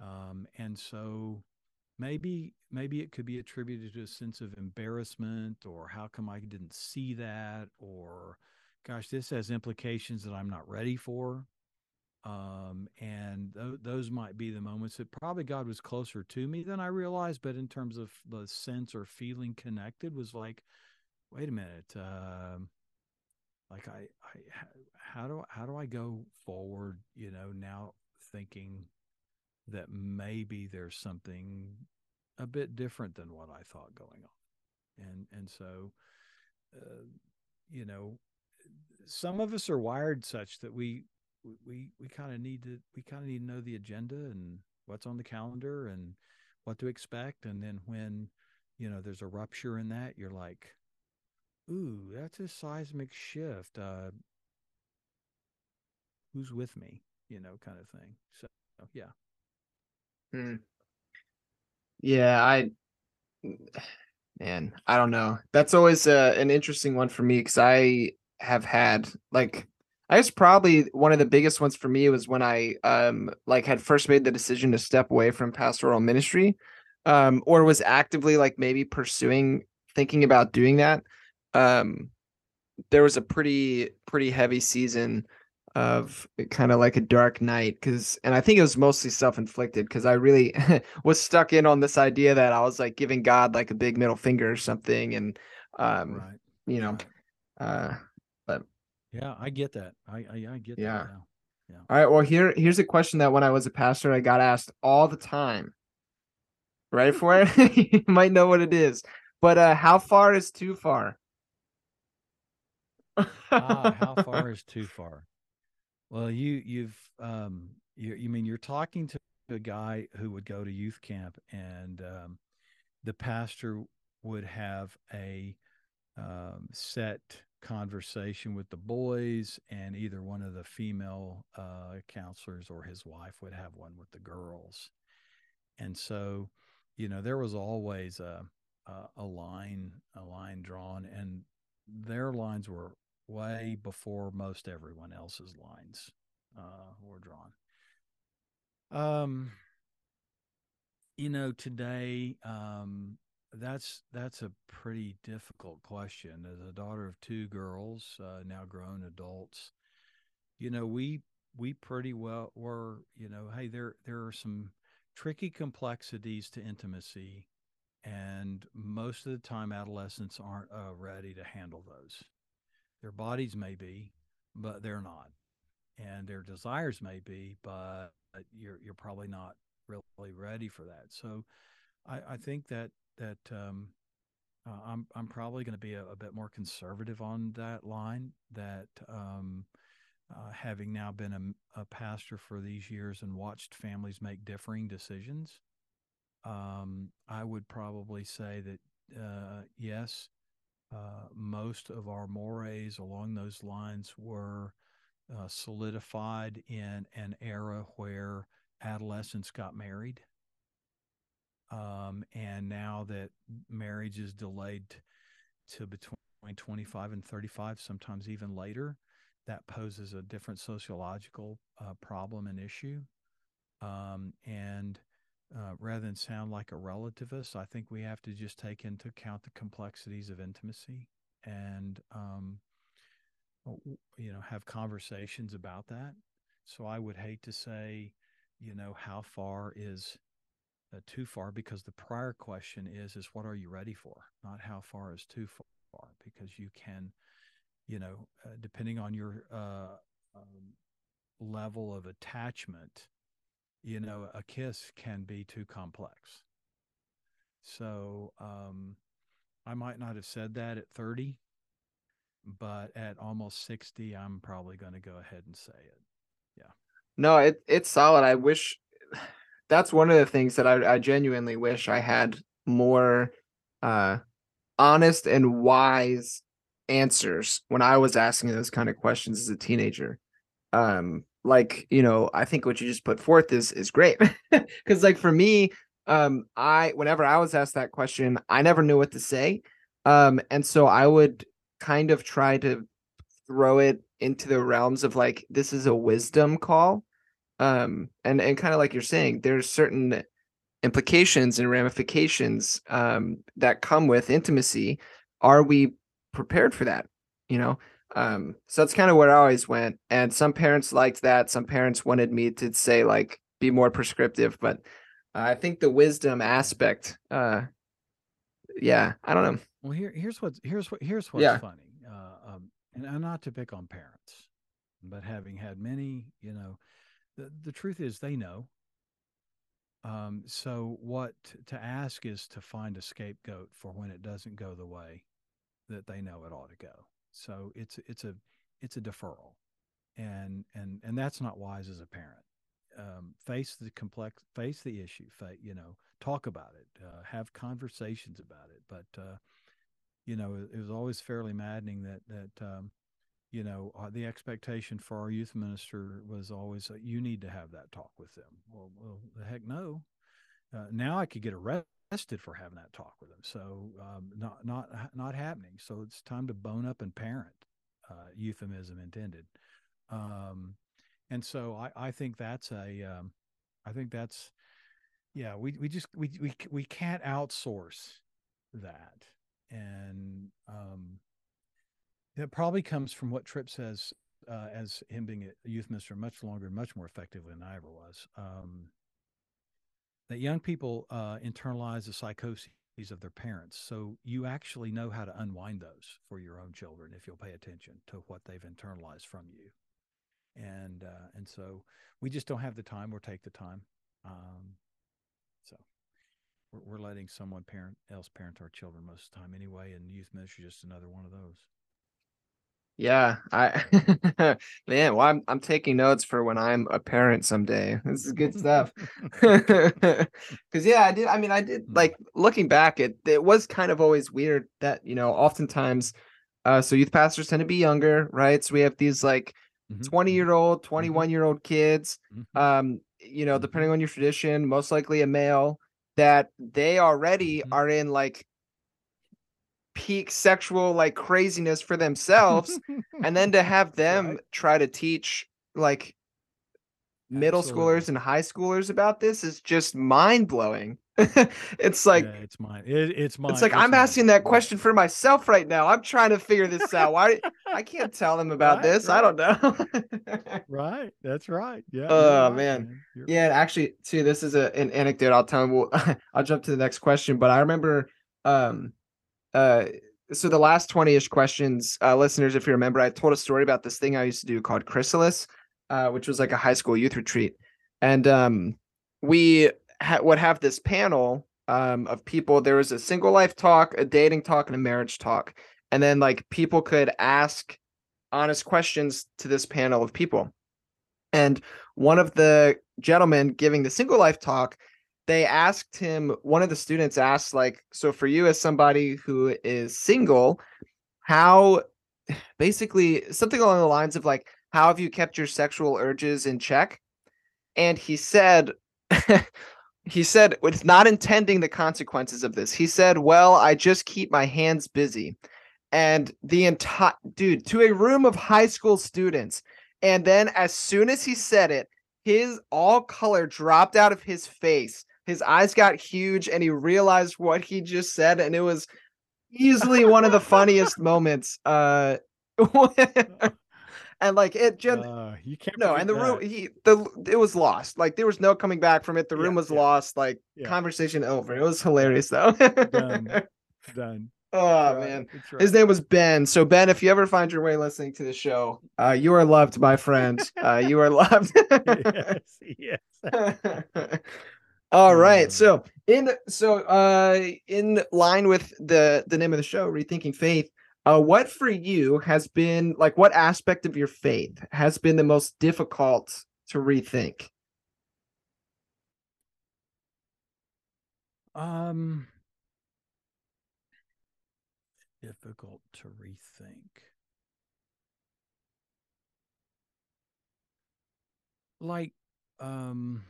Um, and so maybe maybe it could be attributed to a sense of embarrassment or how come I didn't see that or gosh this has implications that I'm not ready for um, and th- those might be the moments that probably God was closer to me than I realized but in terms of the sense or feeling connected was like wait a minute uh, like I, I how do how do I go forward you know now thinking that maybe there's something a bit different than what I thought going on? And and so uh, you know some of us are wired such that we we we kind of need to we kind of need to know the agenda and what's on the calendar and what to expect. And then when you know there's a rupture in that you're like ooh that's a seismic shift. Uh who's with me? You know kind of thing. So yeah. Hmm. Yeah, I man, I don't know. That's always uh, an interesting one for me because I have had like I guess probably one of the biggest ones for me was when I um like had first made the decision to step away from pastoral ministry um or was actively like maybe pursuing thinking about doing that. Um there was a pretty pretty heavy season of kind of like a dark night because and i think it was mostly self-inflicted because i really *laughs* was stuck in on this idea that i was like giving god like a big middle finger or something and um right you know uh yeah i get that i i, I get Yeah. that now. all right well here here's a question that when i was a pastor i got asked all the time Right for it *laughs* *laughs* you might know what it is but uh how far is too far ah, how far is too *laughs* far? Well, you you've um you you mean you're talking to a guy who would go to youth camp and um the pastor would have a um, set conversation with the boys and either one of the female uh, counselors or his wife would have one with the girls and so you know there was always a a, line a line drawn and their lines were way before most everyone else's lines uh, were drawn. Um, you know, today, um, that's that's a pretty difficult question. As a daughter of two girls, uh, now grown adults, you know, we we pretty well were, you know, hey, there there are some tricky complexities to intimacy, and most of the time, adolescents aren't uh, ready to handle those their bodies may be, but they're not. And their desires may be, but you're you're probably not really ready for that. So I, I think that that um, uh, I'm I'm probably going to be a, a, bit more conservative on that line. That um, uh, having now been a, a, pastor for these years and watched families make differing decisions, um, I would probably say that uh, yes, uh, most of our mores along those lines were uh, solidified in an era where adolescents got married. Um, and now that marriage is delayed to between 25 and 35, sometimes even later, that poses a different sociological uh, problem and issue. Um, and uh, rather than sound like a relativist, I think we have to just take into account the complexities of intimacy and, um, you know, have conversations about that. So I would hate to say, you know, how far is uh, too far because the prior question is is what are you ready for, not how far is too far, because you can, you know, uh, depending on your uh, um, level of attachment you know, a kiss can be too complex. So um, I might not have said that at 30, but at almost 60, I'm probably going to go ahead and say it. Yeah. No, it it's solid. I wish that's one of the things that I, I genuinely wish I had more uh honest and wise answers when I was asking those kind of questions as a teenager. Um like you know i think what you just put forth is is great. *laughs* Because like for me um i whenever i was asked that question i never knew what to say. Um and so i would kind of try to throw it into the realms of like this is a wisdom call um and and kind of like you're saying there's certain implications and ramifications um that come with intimacy are we prepared for that you know um, so that's kind of where I always went. And some parents liked that. Some parents wanted me to say like be more prescriptive, but uh, I think the wisdom aspect, uh, yeah, I don't know. Well, here, here's what, here's what, here's what's Yeah. funny. Uh, um, and, and not to pick on parents, but having had many, you know, the, the truth is they know. Um, so what to ask is to find a scapegoat for when it doesn't go the way that they know it ought to go. So it's it's a it's a deferral, and and and that's not wise as a parent. Um, face the complex, face the issue, you know, talk about it, uh, have conversations about it. But uh, you know, it, it, was always fairly maddening that that um, you know uh, the expectation for our youth minister was always uh, you need to have that talk with them. Well, well, the heck no. Uh, now I could get arrested for having that talk with them. So um, not not not happening. So it's time to bone up and parent. Uh, euphemism intended. Um, and so I, I think that's a um, I think that's yeah we we just we we we can't outsource that and um, it probably comes from what Tripp says uh, as him being a youth minister much longer and much more effectively than I ever was. Um, that young people uh, internalize the psychoses of their parents. So you actually know how to unwind those for your own children if you'll pay attention to what they've internalized from you. And uh, and so we just don't have the time or take the time. Um, so we're, we're letting someone parent else parent our children most of the time anyway, and youth ministry is just another one of those. Yeah, I *laughs* man, well, I'm I'm taking notes for when I'm a parent someday. This is good stuff. *laughs* *laughs* Because yeah, I did. I mean, I did Mm. like looking back. It it was kind of always weird that you know, oftentimes, uh, so youth pastors tend to be younger, right? So we have these like Mhm. 20 year old, 21 year old kids. Um, you know, depending on your tradition, most likely a male that they already are in like peak sexual like craziness for themselves *laughs* and then to have them right. try to teach like middle Absolutely. schoolers and high schoolers about this is just mind blowing. *laughs* it's like yeah, it's mine. It, it's mine. it's like I'm asking that question for myself right now. I'm trying to figure this out. Why *laughs* I can't tell them about Right, this. I don't know. Right. That's right. Yeah. Oh, right, man. You're Yeah, actually, too, this is a, an anecdote. I'll tell. We'll, I'll jump to the next question, but I remember, um, uh, so the last twenty-ish questions, uh, listeners, if you remember, I told a story about this thing I used to do called Chrysalis, uh, which was like a high school youth retreat, and um, we ha- would have this panel um of people. There was a single life talk, a dating talk, and a marriage talk, and then like people could ask honest questions to this panel of people. And one of the gentlemen giving the single life talk, they asked him, one of the students asked, like, so for you as somebody who is single, how *sighs* basically something along the lines of like, how have you kept your sexual urges in check? And he said, *laughs* he said, with not intending the consequences of this, he said, well, I just keep my hands busy. And the entire dude to a room of high school students. And then as soon as he said it, his all color dropped out of his face. His eyes got huge and he realized what he just said. And it was easily one of the funniest moments. Uh *laughs* and like it just Uh, you can't. no, and the room he the it was lost. Like there was no coming back from it. The room Yeah, was yeah, lost. Like yeah. conversation over. It was hilarious though. Done. Done. *laughs* oh Right, man. right. His name was Ben. So Ben, if you ever find your way listening to the show, uh, you are loved, my friend. *laughs* Uh, you are loved. yes. Yes. All right. So in so uh in line with the the name of the show, Rethinking Faith, uh what for you has been like what aspect of your faith has been the most difficult to rethink? Um, difficult to rethink. Like, um,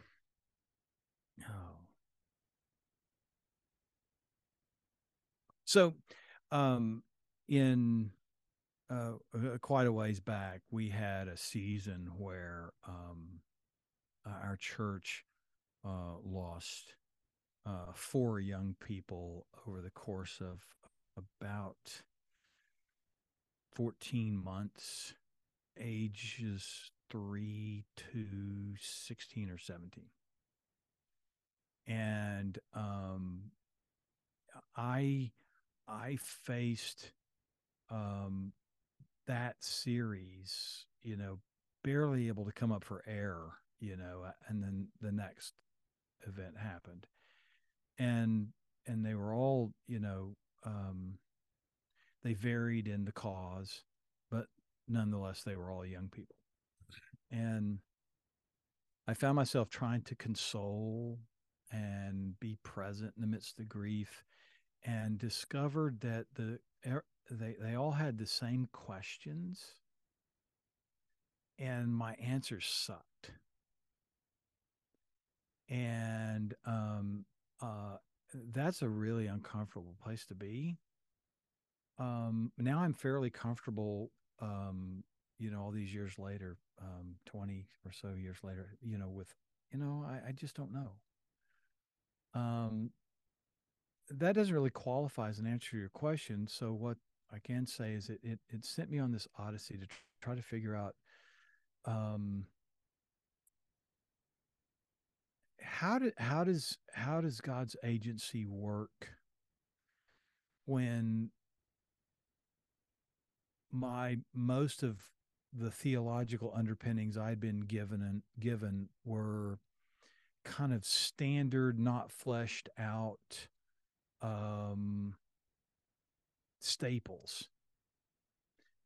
So, um, in uh, quite a ways back, we had a season where um, our church uh, lost uh, four young people over the course of about 14 months, ages 3 to 16 or 17. And um, I I faced um, that series, you know, barely able to come up for air, you know, and then the next event happened and and they were all you know um they varied in the cause but nonetheless, they were all young people. And I found myself trying to console and be present in the midst of grief and discovered that the they they all had the same questions and my answers sucked. And um uh that's a really uncomfortable place to be. Um now i'm fairly comfortable um you know all these years later um 20 or so years later you know with you know i, I just don't know. Um that doesn't really qualify as an answer to your question so what i can say is it it, it sent me on this odyssey to try to figure out um how did how does how does god's agency work when my most of the theological underpinnings I'd been given and given were kind of standard, not fleshed out um, staples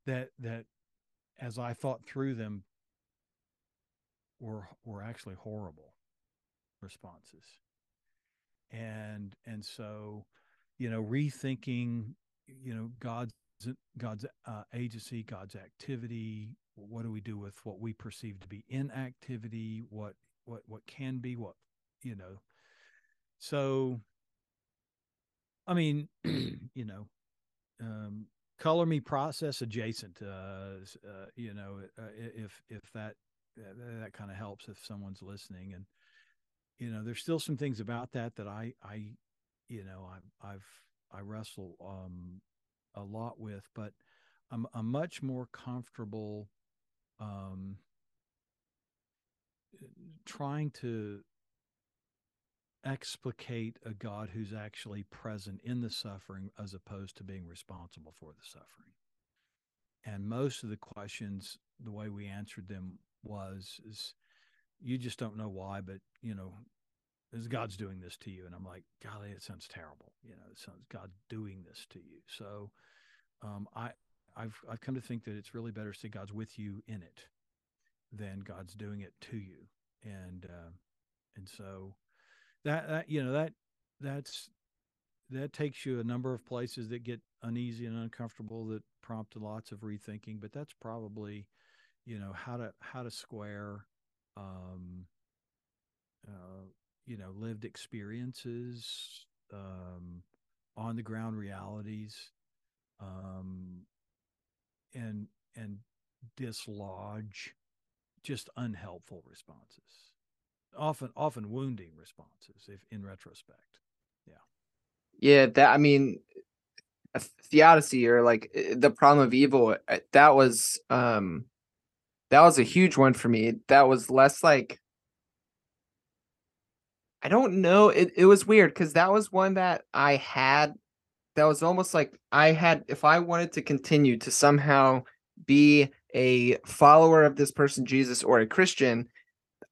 that that as I thought through them were were actually horrible responses. And and so, you know, rethinking, you know, God's God's uh, agency, God's activity. What do we do with what we perceive to be inactivity? What what what can be? What you know? So, I mean, *clears throat* you know, um, color me process adjacent. Uh, uh, you know, uh, if if that that kind of helps if someone's listening, and you know, there's still some things about that that I I you know I've I've I wrestle um a lot with, but I'm, I'm much more comfortable um, trying to explicate a God who's actually present in the suffering as opposed to being responsible for the suffering. And most of the questions, the way we answered them was, is you just don't know why, but you know, is God's doing this to you? And I'm like, golly, it sounds terrible. You know, it sounds God doing this to you. So um, I, I've I've come to think that it's really better to say God's with you in it than God's doing it to you. And uh, and so that that you know that that's that takes you a number of places that get uneasy and uncomfortable that prompt lots of rethinking. But that's probably you know how to how to square um, uh, you know lived experiences um, on the ground realities um, and and dislodge just unhelpful responses often often wounding responses if in retrospect yeah yeah that i mean theodicy or like the problem of evil that was um that was a huge one for me that was less like I don't know. It it was weird because that was one that I had that was almost like I had if I wanted to continue to somehow be a follower of this person Jesus or a Christian,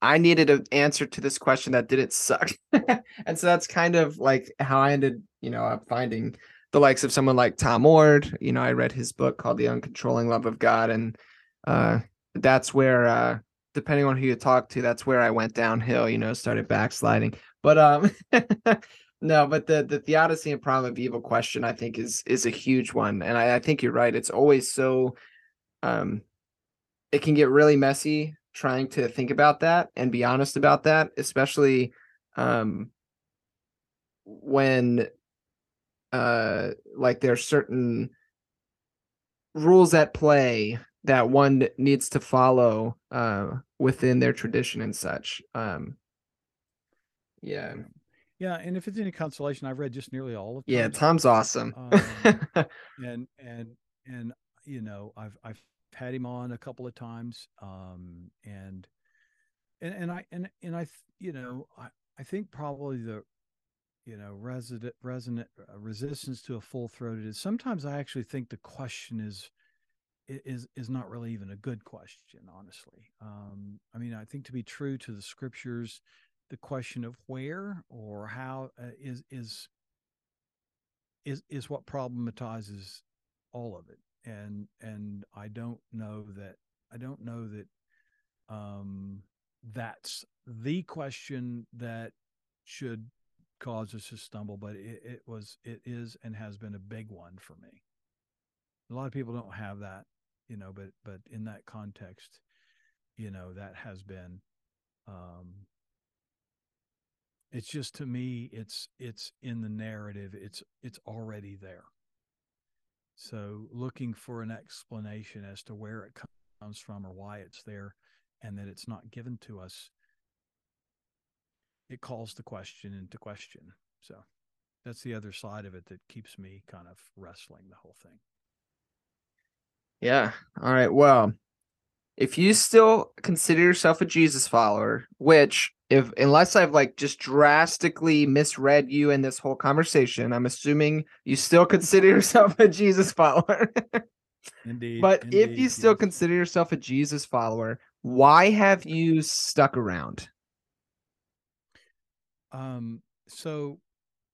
I needed an answer to this question that didn't suck. *laughs* and so that's kind of like how I ended, you know, up finding the likes of someone like Tom Oord. You know, I read his book called The Uncontrolling Love of God and uh that's where uh depending on who you talk to, that's where I went downhill, you know, started backsliding. But um *laughs* no, but the the theodicy and problem of evil question I think is is a huge one. And I, I think you're right. It's always so um it can get really messy trying to think about that and be honest about that, especially um when uh like there's certain rules at play that one needs to follow uh, within their tradition and such. Um, yeah. Yeah, and if it's any consolation, I've read just nearly all of. Tom's yeah, Tom's awesome. um, *laughs* and and and you know, I've I've had him on a couple of times, um, and and and I and and I you know I I think probably the you know resident resonant uh, resistance to a full throated is sometimes I actually think the question is is is not really even a good question honestly. Um, i mean i think to be true to the scriptures the question of where or how uh, is is is is what problematizes all of it and and I don't know that I don't know that um, that's the question that should cause us to stumble, but it, it was it is and has been a big one for me. A lot of people don't have that, you know, but but in that context, you know, that has been um it's just to me it's it's in the narrative it's it's already there so looking for an explanation as to where it comes from or why it's there and that it's not given to us it calls the question into question so that's the other side of it that keeps me kind of wrestling the whole thing Yeah. All right. Well, if you still consider yourself a Jesus follower, which if unless I've like just drastically misread you in this whole conversation, I'm assuming you still consider yourself a Jesus follower. *laughs* indeed but if indeed, you still yes. consider yourself a Jesus follower, why have you stuck around? Um, so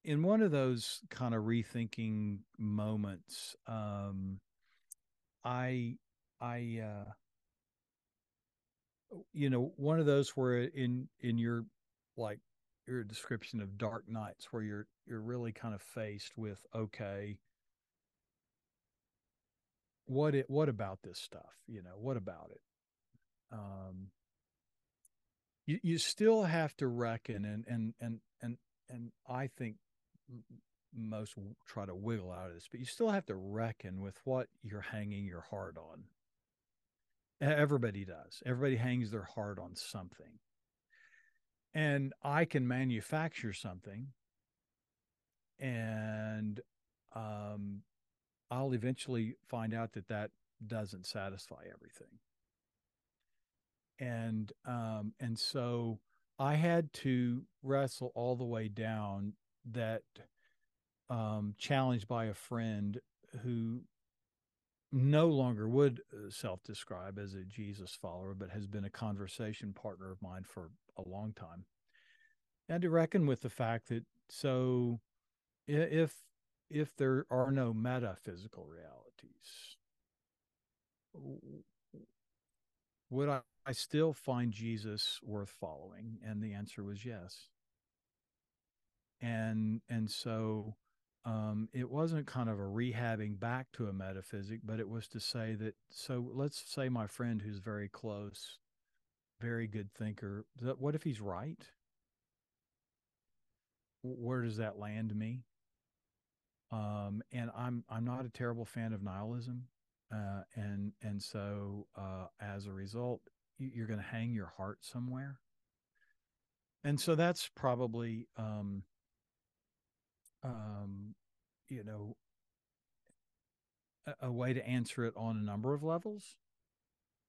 in one of those kind of rethinking moments, um, I, I, uh, you know, one of those where in, in your, like your description of dark nights where you're, you're really kind of faced with, okay, what it, what about this stuff? You know, what about it? Um, you you still have to reckon and and and and and I think most try to wiggle out of this, but you still have to reckon with what you're hanging your heart on. Everybody does. Everybody hangs their heart on something. And I can manufacture something and um, I'll eventually find out that that doesn't satisfy everything and um and so i had to wrestle all the way down that um challenged by a friend who no longer would uh, self-describe as a jesus follower but has been a conversation partner of mine for a long time and to reckon with the fact that so if if there are no metaphysical realities would I, I still find Jesus worth following? And the answer was yes. And and so um, it wasn't kind of a rehabbing back to a metaphysic, but it was to say that. So let's say my friend who's very close, very good thinker. What if he's right? Where does that land me? Um, and I'm I'm not a terrible fan of nihilism uh, and and so uh, as a result, you- you're going to hang your heart somewhere, and so that's probably um, um, you know a, a way to answer it on a number of levels.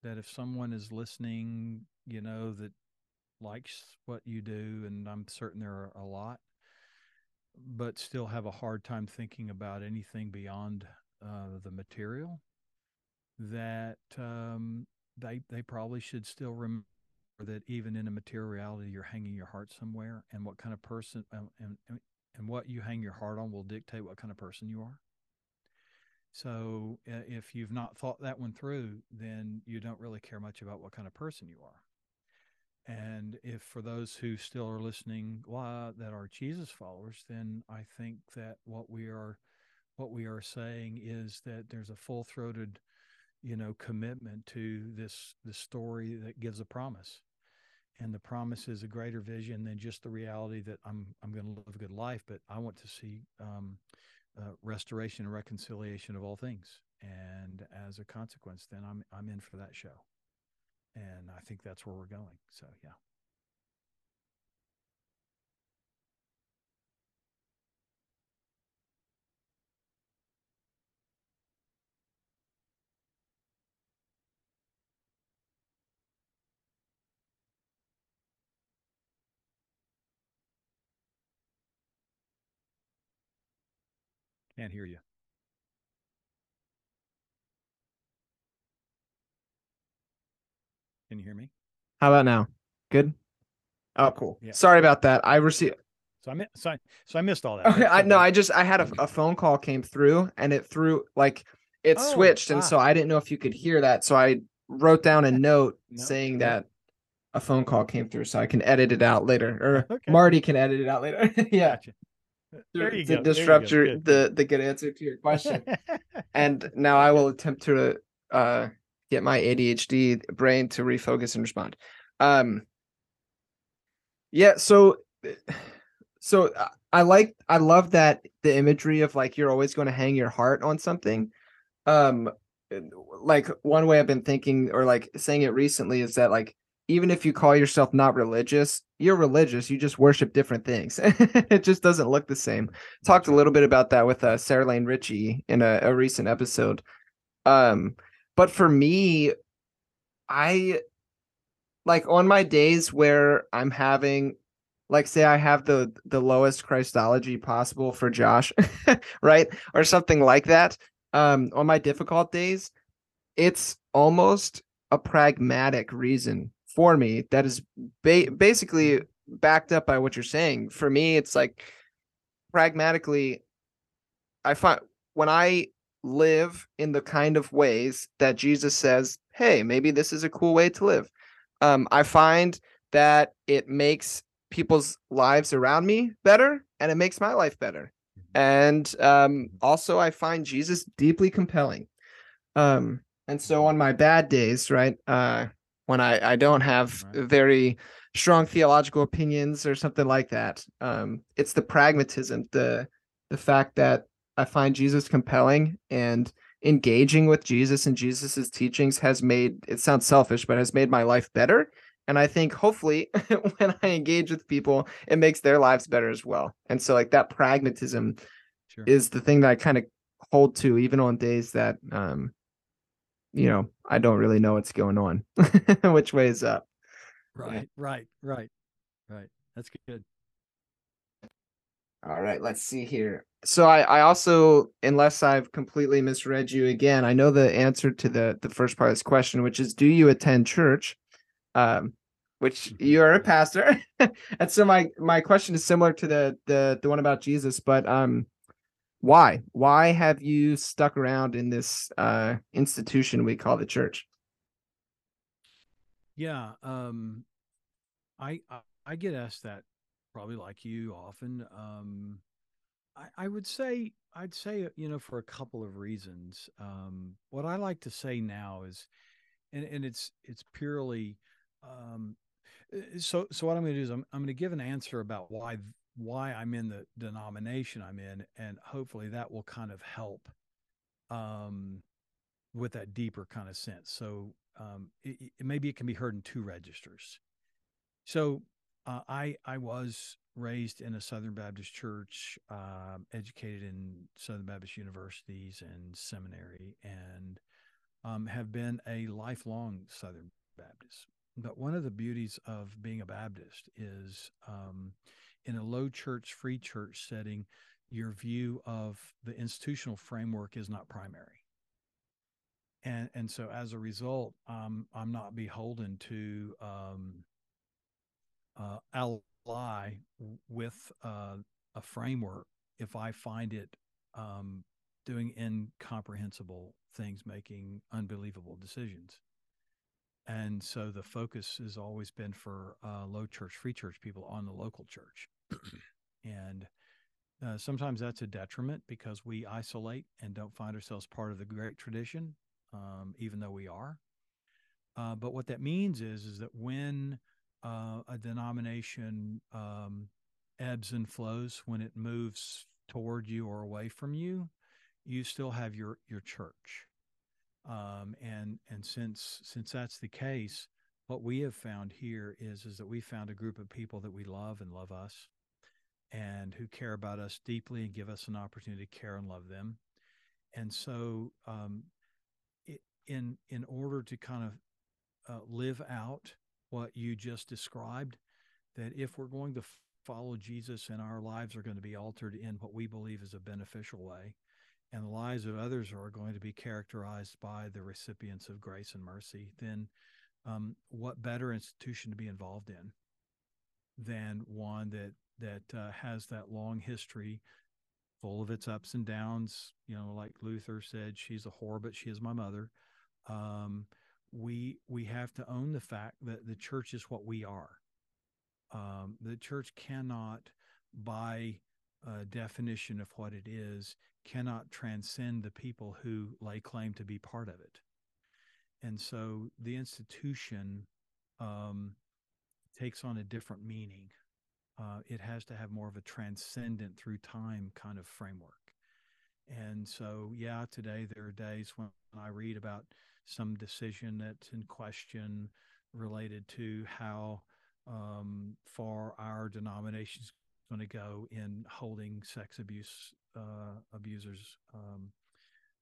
That if someone is listening, you know that likes what you do, and I'm certain there are a lot, but still have a hard time thinking about anything beyond uh, the material that um, they they probably should still remember that even in a material reality, you're hanging your heart somewhere, and what kind of person and and and what you hang your heart on will dictate what kind of person you are. So if you've not thought that one through, then you don't really care much about what kind of person you are. And if for those who still are listening uh, that are Jesus followers, then I think that what we are what we are saying is that there's a full-throated you know commitment to this the story that gives a promise and the promise is a greater vision than just the reality that i'm i'm going to live a good life but i want to see um, uh, restoration and reconciliation of all things. And as a consequence then i'm i'm in for that show. And i think that's where we're going. So yeah can't hear you can you hear me How about now? Good. Oh, cool. Yeah. Sorry about that. I received. so i mi- so I, so i missed all that Okay, I no. I just I had a, a phone call came through and it threw like it Oh, switched, and ah. so I didn't know if you could hear that. So I wrote down a *laughs* note No, saying no. that a phone call came through, so I can edit it out later, or Okay. Marty can edit it out later. *laughs* yeah, Gotcha. There to go. there you disrupt your the the good answer to your question. *laughs* and now I will attempt to uh get my ADHD brain to refocus and respond. Um yeah, so so I- I like I love that the imagery of like you're always going to hang your heart on something. Um like one way I've been thinking or like saying it recently is that like even if you call yourself not religious, you're religious, you just worship different things. *laughs* it just doesn't look the same talked a little bit about that with uh, Sarah Lane Ritchie in a, a recent episode. Um, but for me, I like on my days where I'm having, like, say I have the the lowest Christology possible for Josh, *laughs* right, or something like that. Um, on my difficult days, it's almost a pragmatic reason for me that is ba- basically backed up by what you're saying. For me, it's like pragmatically i find when i live in the kind of ways that jesus says hey maybe this is a cool way to live. Um, i find that it makes people's lives around me better and it makes my life better. And um, also i find jesus deeply compelling. Um, and so on my bad days right uh, when i i don't have Right. very strong theological opinions or something like that. Um, it's the pragmatism, the the fact that I find Jesus compelling and engaging with Jesus and Jesus's teachings has made it sounds selfish, but has made my life better. And I think hopefully *laughs* when I engage with people, it makes their lives better as well. And so like that pragmatism Sure. is the thing that I kind of hold to even on days that um you know, I don't really know what's going on, *laughs* which way is up. Right, right, right, right. That's good. All right, let's see here. So I, I also, unless I've completely misread you again, I know the answer to the the first part of this question, which is, do you attend church? Um, which Mhm. you are a pastor, *laughs* and so my my question is similar to the the the one about Jesus, but um, why why have you stuck around in this uh institution we call the church? Yeah, um, I, I I get asked that probably like you often. Um, I, I would say I'd say uh, you know for a couple of reasons. Um, what I like to say now is, and and it's it's purely, um, uh, so so what I'm going to do is I'm I'm going to give an answer about why why I'm in the denomination I'm in, and hopefully that will kind of help, um, with that deeper kind of sense. So um, it, it, maybe it can be heard in two registers. So uh, I I was raised in a Southern Baptist church, uh, educated in Southern Baptist universities and seminary, and um, have been a lifelong Southern Baptist. But one of the beauties of being a Baptist is um, in a low church, free church setting, your view of the institutional framework is not primary and and so as a result, um, I'm not beholden to um, uh, ally with uh, a framework if I find it um, doing incomprehensible things, making unbelievable decisions. And so the focus has always been for uh, low church, free church people on the local church. *clears throat* and uh, sometimes that's a detriment because we isolate and don't find ourselves part of the great tradition um, even though we are. Uh, but what that means is is that when uh, a denomination um, ebbs and flows, when it moves toward you or away from you, you still have your your church. Um, and and since since that's the case, what we have found here is is that we found a group of people that we love and love us, and who care about us deeply and give us an opportunity to care and love them. And so um, in in order to kind of uh, live out what you just described that if we're going to f- follow Jesus and our lives are going to be altered in what we believe is a beneficial way and the lives of others are going to be characterized by the recipients of grace and mercy then um, what better institution to be involved in than one that that uh, has that long history full of its ups and downs. You know, like Luther said, she's a whore, but she is my mother. Um, we we have to own the fact that the church is what we are. Um, the church cannot, by uh, definition of what it is, cannot transcend the people who lay claim to be part of it. And so the institution um, takes on a different meaning. Uh, it has to have more of a transcendent through time kind of framework. And so, yeah, today there are days when I read about some decision that's in question related to how um, far our denomination is going to go in holding sex abuse uh, abusers um,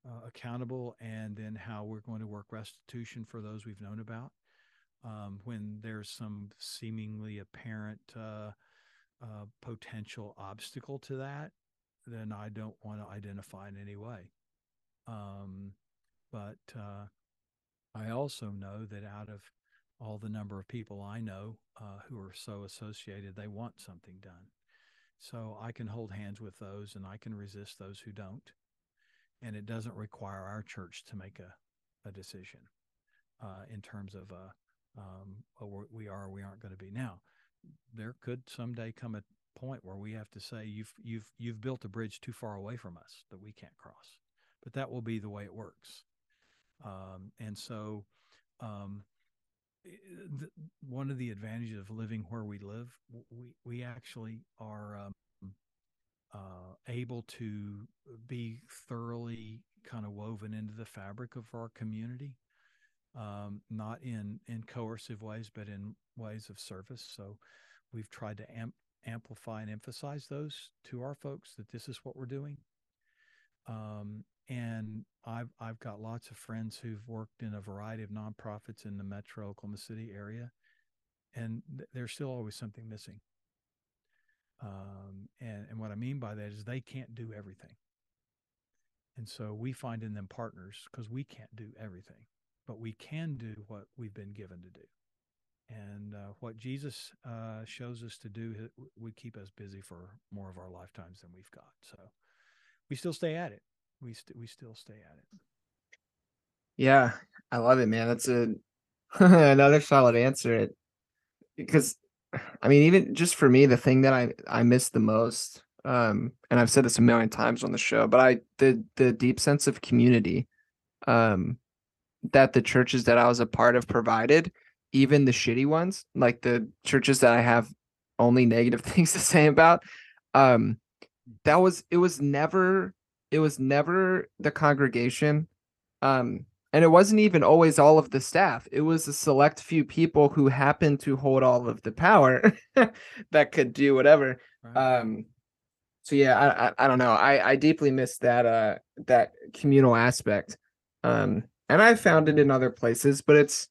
uh, accountable, and then how we're going to work restitution for those we've known about. Um, when there's some seemingly apparent uh, uh potential obstacle to that, then I don't want to identify in any way. Um, but uh, I also know that out of all the number of people I know uh, who are so associated, they want something done. So I can hold hands with those and I can resist those who don't. And it doesn't require our church to make a, a decision uh, in terms of uh, um, we are or we aren't going to be. Now, there could someday come a point where we have to say you've you've you've built a bridge too far away from us that we can't cross. But that will be the way it works. Um, and so, um, the, one of the advantages of living where we live, we we actually are um, uh, able to be thoroughly kind of woven into the fabric of our community, um, not in in coercive ways, but in ways of service. So, we've tried to amp, amplify and emphasize those to our folks that this is what we're doing. Um, and I've I've got lots of friends who've worked in a variety of nonprofits in the Metro Oklahoma City area, and th- there's still always something missing. Um, and and what I mean by that is they can't do everything, and so we find in them partners because we can't do everything, but we can do what we've been given to do, and uh, what Jesus uh, shows us to do would keep us busy for more of our lifetimes than we've got. So we still stay at it we st- we still stay at it. Yeah, I love it, man. That's a *laughs* another solid answer. It because I mean, even just for me, the thing that I I miss the most, um, and I've said this a million times on the show, but I the the deep sense of community, um, that the churches that I was a part of provided, even the shitty ones, like the churches that I have only negative *laughs* things to say about, um, that was it was never it was never the congregation um and it wasn't even always all of the staff it was a select few people who happened to hold all of the power *laughs* that could do whatever right. um so yeah I, I, I don't know i i deeply miss that uh that communal aspect um and i found it in other places but it's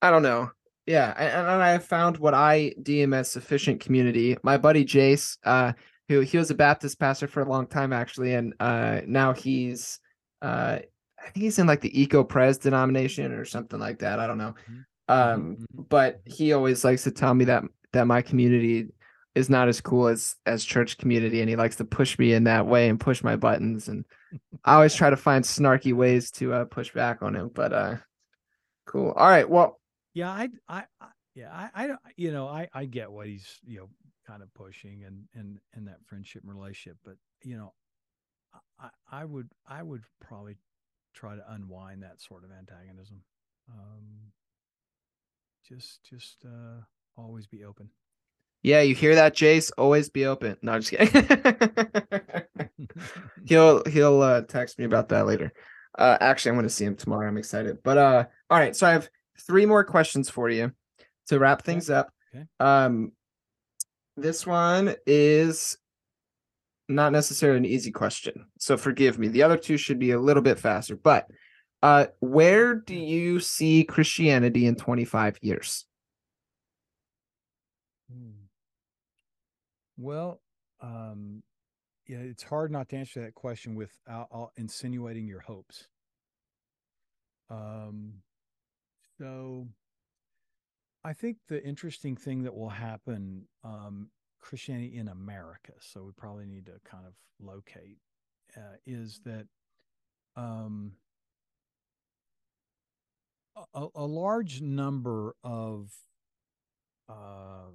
i don't know yeah and, and i found what i deem as sufficient community my buddy jace uh who he was a Baptist pastor for a long time actually, and uh, now he's uh, I think he's in like the Eco Pres denomination or something like that. I don't know. Mm-hmm. Um, mm-hmm. but he always likes to tell me that that my community is not as cool as as church community, and he likes to push me in that way and push my buttons. And I always try to find snarky ways to uh, push back on him. But uh, cool. All right. Well. Yeah, I, I, I yeah, I, I, you know, I, I get what he's, you know, kind of pushing and and and that friendship and relationship. But you know, I I would I would probably try to unwind that sort of antagonism. Um, just just uh, always be open. Yeah, you hear that, Jace? Always be open. No, just kidding. *laughs* *laughs* he'll he'll uh, text me about that later. Uh, actually, I'm going to see him tomorrow. I'm excited. But uh, all right. So I have three more questions for you to wrap things okay. up. Okay. Um, this one is not necessarily an easy question. So forgive me. The other two should be a little bit faster. But uh, where do you see Christianity in 25 years? Hmm. Well, um, yeah, it's hard not to answer that question without insinuating your hopes. Um, so I think the interesting thing that will happen um, Christianity in America, so we probably need to kind of locate, uh, is that um, a, a large number of uh,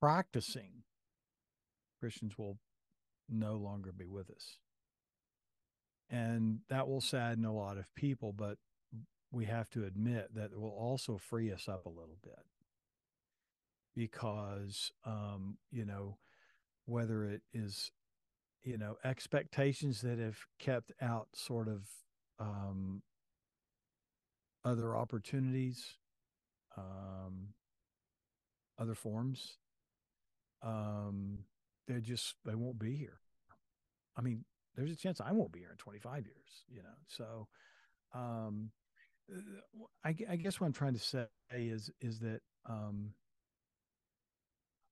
practicing Christians will no longer be with us. And that will sadden a lot of people, but we have to admit that it will also free us up a little bit because, um, you know, whether it is, you know, expectations that have kept out sort of um, other opportunities, um, other forms, um, they just they won't be here. I mean, there's a chance I won't be here in 25 years, you know. So, um, I, I guess what I'm trying to say is is that um,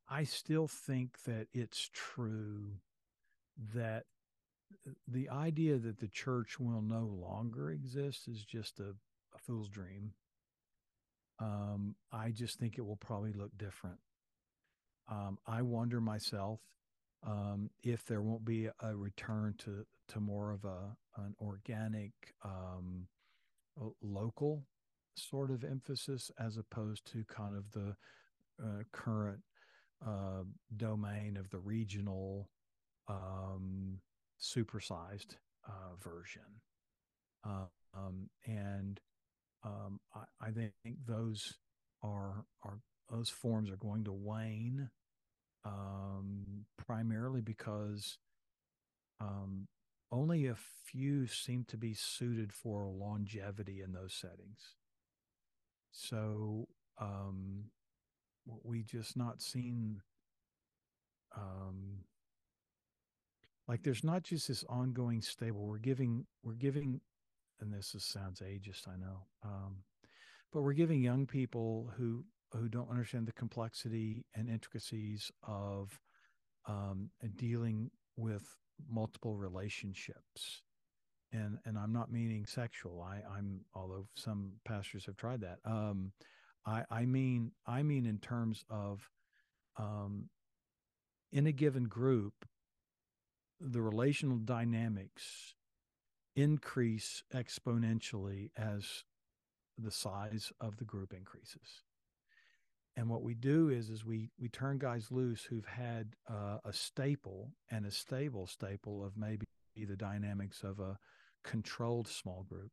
I still think that it's true that the idea that the church will no longer exist is just a, a fool's dream. Um, I just think it will probably look different. Um, I wonder myself um, if there won't be a return to to more of a an organic um, local sort of emphasis as opposed to kind of the uh, current uh, domain of the regional um, supersized uh, version. Uh, um, and um, I, I, think those are are those forms are going to wane um, primarily because um, only a few seem to be suited for longevity in those settings. So um, we just not seen um, like there's not just this ongoing stable. We're giving we're giving, and this is, sounds ageist, I know, um, but we're giving young people who who don't understand the complexity and intricacies of um, dealing with multiple relationships and and I'm not meaning sexual. I, I'm although some pastors have tried that. Um, I I mean I mean in terms of um, in a given group, the relational dynamics increase exponentially as the size of the group increases. And what we do is, is we we turn guys loose who've had uh, a staple and a stable staple of maybe the dynamics of a controlled small group,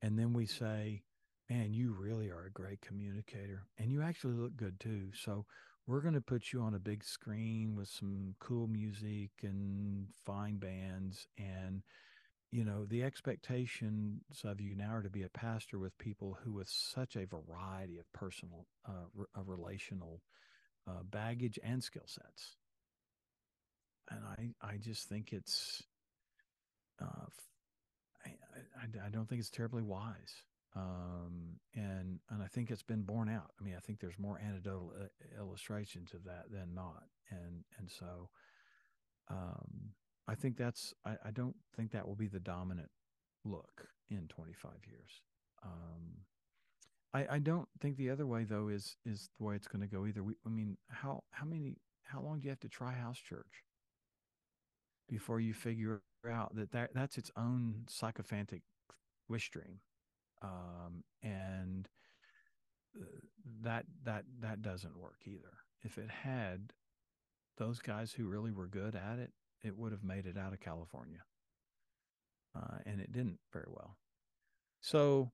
and then we say, "Man, you really are a great communicator, and you actually look good too." So we're going to put you on a big screen with some cool music and fine bands and you know the expectations of you now are to be a pastor with people who with such a variety of personal uh, re- relational uh, baggage and skill sets and i i just think it's uh, I, I, I don't think it's terribly wise um, and and I think it's been borne out. I mean, I think there's more anecdotal uh, illustrations of that than not, and and so um, I think that's I, I don't think that will be the dominant look in 25 years. Um, I, I don't think the other way though is is the way it's going to go either. We, I mean, how how many how long do you have to try house church before you figure out that, that that's its own sycophantic wish dream, um, and uh, that that that doesn't work either. If it had, those guys who really were good at it it would have made it out of California. Uh, and it didn't very well. So,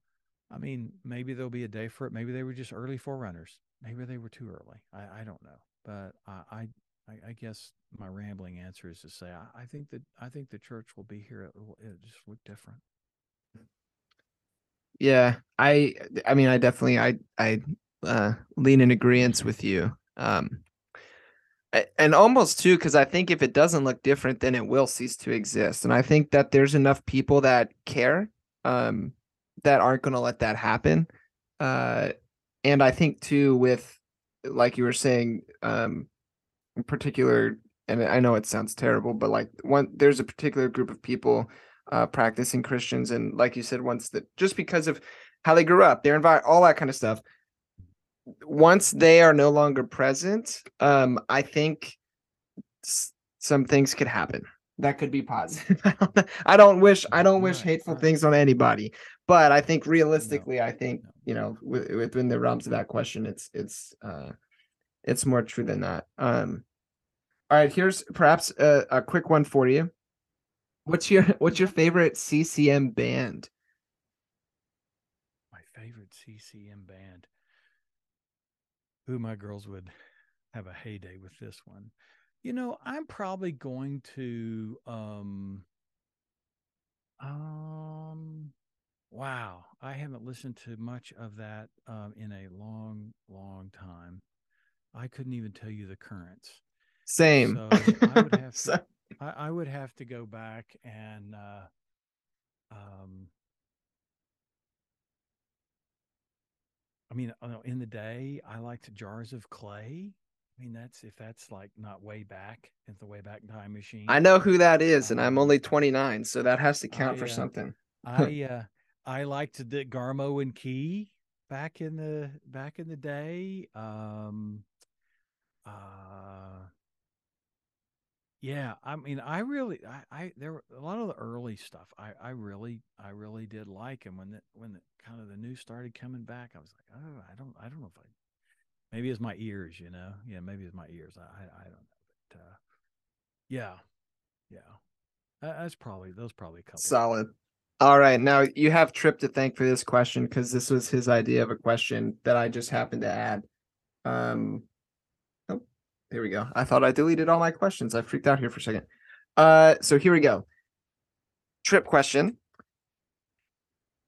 I mean, maybe there'll be a day for it. Maybe they were just early forerunners. Maybe they were too early. I, I don't know. But I, I, I guess my rambling answer is to say I, I think that I think the church will be here. It will it just look different. Yeah, I I mean I definitely I I uh, lean in agreement with you. Um, and almost too because i think if it doesn't look different then it will cease to exist. And i think that there's enough people that care um that aren't going to let that happen. Uh and i think too with like you were saying um in particular and i know it sounds terrible but like one there's a particular group of people uh practicing christians and like you said once that just because of how they grew up their environment all that kind of stuff once they are no longer present, um, I think s- some things could happen. That could be positive. *laughs* I don't- I don't wish I don't wish hateful right. things on anybody, but I think realistically, I think you know wi- within the realms of that question, it's it's uh, it's more true than that. Um, all right, here's perhaps a, a quick one for you. What's your what's your favorite CCM band? My favorite CCM band. Ooh, my girls would have a heyday with this one. You know, I'm probably going to um um wow, I haven't listened to much of that um in a long, long time. I couldn't even tell you the currents. Same. So I would *laughs* have to I, I would have to go back and uh um I mean, uh, in the day, I liked Jars of Clay. I mean, that's if that's like not way back, it's the way back time machine. I know who that is, and I'm only 29, so that has to count I, for uh, something. *laughs* I uh I liked the Garmo and Key back in the back in the day. Um uh yeah, I mean I really I, I there were a lot of the early stuff I I really I really did like and when the when the kind of the news started coming back I was like, "Oh, I don't I don't know if I maybe it's my ears, you know. Yeah, maybe it's my ears. I I, don't know. But uh yeah. Yeah. That- That's probably those probably a couple. Solid. All right, now you have Tripp to thank for this question because this was his idea of a question that I just happened to add. Um, here we go. I thought I deleted all my questions. I freaked out here for a second. Uh, so here we go. Tripp question: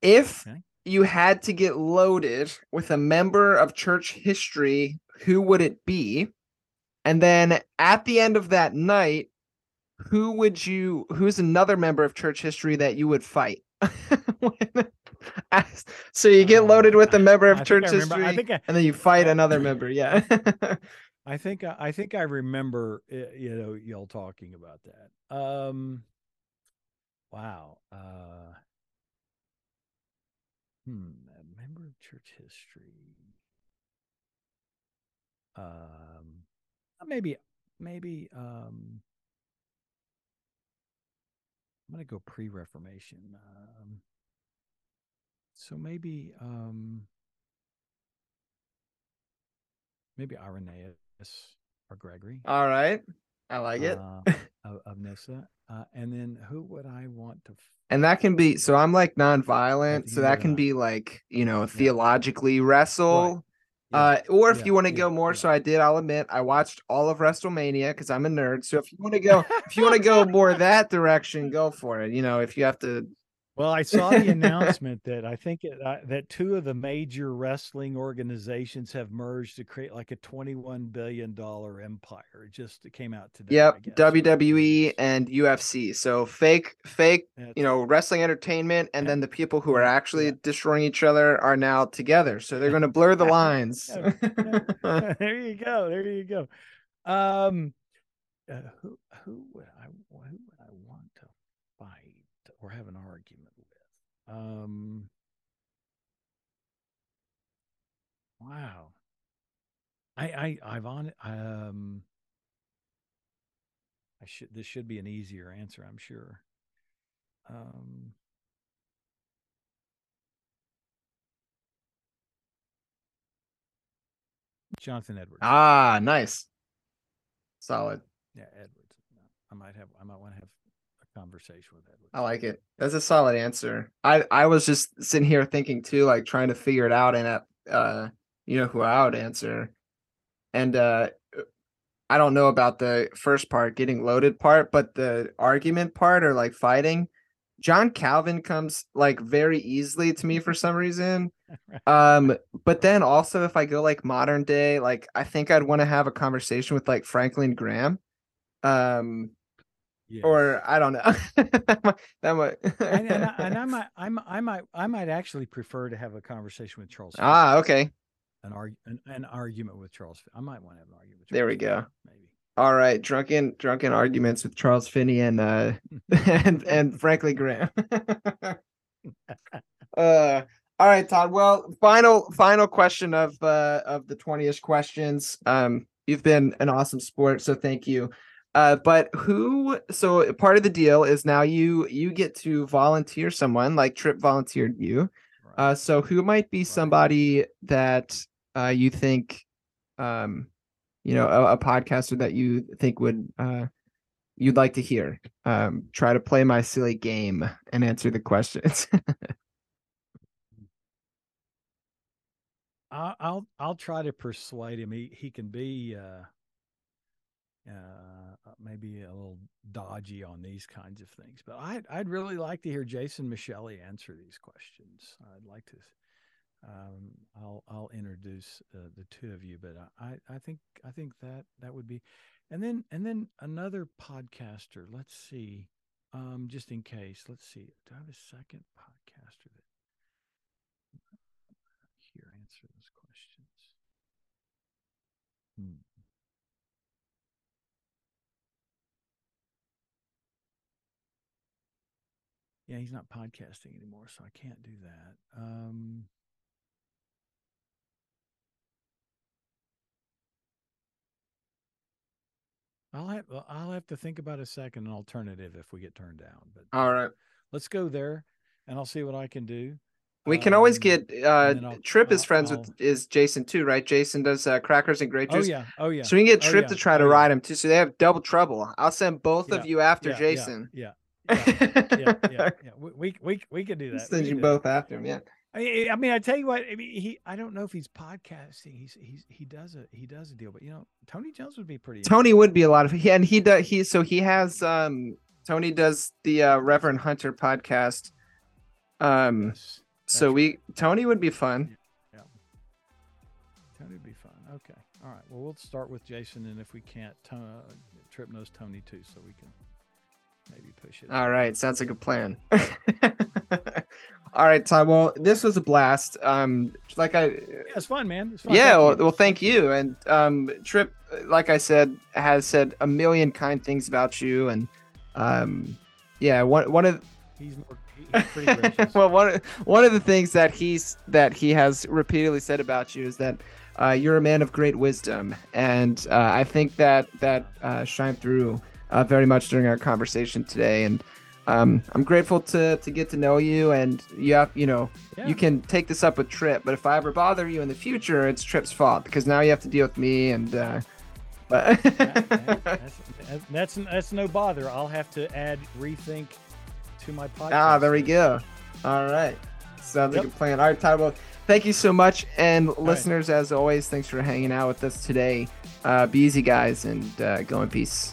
If Okay. you had to get loaded with a member of church history, who would it be? And then at the end of that night, who would you who's another member of church history that you would fight *laughs* When- so you get Uh, loaded with a member of think church I remember- I history think I- and then you fight another *clears throat* member yeah *laughs* I think I I think I remember uh, you know y'all talking about that. Um wow. Uh hmm, a member of church history. Um maybe maybe um I'm going to go pre-reformation. Um so maybe um maybe Irenaeus or Gregory. all right i like it uh, *laughs* of, of Nyssa. Uh, and then who would I want to? and that can be so i'm like nonviolent so that can be like you know theologically wrestle Yeah, Uh, or if yeah, you want to yeah, go more, yeah. so I did. I'll admit, I watched all of WrestleMania because I'm a nerd. So if you want to go, if you want to go *laughs* more that direction, go for it. You know, if you have to, Well, I saw the *laughs* announcement that I think it, uh, that two of the major wrestling organizations have merged to create like a twenty-one billion dollar empire. It just it came out today. Yep. WWE and UFC. So fake, fake, you know, wrestling entertainment, and Yeah, then the people who are actually yeah. destroying each other are now together. So they're *laughs* going to blur the lines. *laughs* There you go. There you go. Um, uh, who who would I who would I want to fight or have an argument? Um, wow. I I I've on um. I should this should be an easier answer, I'm sure. Um. Jonathan Edwards. ah, nice, solid. Yeah, Edwards. I might have. I might want to have conversation with Edwards. I like it. That's a solid answer. I I was just sitting here thinking too, like trying to figure it out, and uh, you know who I would answer, and uh, I don't know about the first part, getting loaded part, but the argument part or like fighting, John Calvin comes like very easily to me for some reason. *laughs* Um, but then also if I go like modern day, like I think I'd want to have a conversation with like Franklin Graham. Um, Yes. or I don't know. *laughs* that might, that might... and, and, I, and I *laughs* might, I might, I might, I might actually prefer to have a conversation with Charles. Finney, ah, okay. an, arg- an, an argument with Charles. I might want to have an argument. With Charles There we go. Maybe. All right, drunken drunken arguments with Charles Finney and uh *laughs* and and Franklin Graham. uh All right, Todd. Well, final final question of uh of the 20ish questions. Um you've been an awesome sport, so thank you. Uh but who so part of the deal is now you you get to volunteer someone like Tripp volunteered you. Uh so who might be somebody that uh you think um you know a, a podcaster that you think would uh you'd like to hear? Um try to play my silly game and answer the questions. *laughs* I'll, I'll I'll try to persuade him. He he can be uh, uh, maybe a little dodgy on these kinds of things, but I'd I'd really like to hear Jason Micheli answer these questions. I'd like to. Um, I'll I'll introduce uh, the two of you, but I, I think I think that that would be, and then and then another podcaster. Let's see, um, just in case. Let's see. Do I have a second podcaster that here answer those questions. Hmm. Yeah, he's not podcasting anymore, so I can't do that. Um, I'll have I'll have to think about a second alternative if we get turned down. But All right. let's go there, and I'll see what I can do. We can always Um, get uh Tripp is friends I'll- with is Jason too, right? Jason does uh, crackers and grape Oh juice. yeah, oh yeah. So we can get Oh, Tripp yeah. to try to Oh, yeah. ride him too. So they have double trouble. I'll send both Yeah, of you after Yeah, yeah, Jason. Yeah, yeah, yeah, *laughs* yeah. We we we, we could do that. Send you both after him, yeah. I mean, I tell you what. I mean, he. I don't know if he's podcasting. He's he's he does a he does a deal, but you know, Tony Jones would be pretty. Tony would be a lot of yeah, and he does he so he has um Tony does the uh Reverend Hunter podcast. Um Yes, so we Tony would be fun. Yeah, Tony would be fun. Okay, all right. Well, we'll start with Jason, and if we can't, uh, Tripp knows Tony too, so we can maybe push it. All right, sounds like a plan. *laughs* All right, Todd. Well, this was a blast. Um, like I, Yeah, it's fun, man. It's fun. yeah. Well, well, thank you. And um, Tripp, like I said, has said a million kind things about you. And um, yeah, one one of He's more. he- He's pretty gracious. *laughs* well, one one of the things that he's that he has repeatedly said about you is that uh, you're a man of great wisdom, and uh, I think that that uh, shined through uh, very much during our conversation today. And um, I'm grateful to to get to know you, and you have you know Yeah. you can take this up with Tripp, but if I ever bother you in the future, it's Tripp's fault because now you have to deal with me and. Uh, but That- *laughs* that- that's, that's that's no bother. I'll have to add rethink to my podcast. Ah, there we go. All right. Sounds like Yep. a plan. All right. Well, thank you so much. And listeners, as always, thanks for hanging out with us today. Uh, be easy, guys, and uh, go in peace.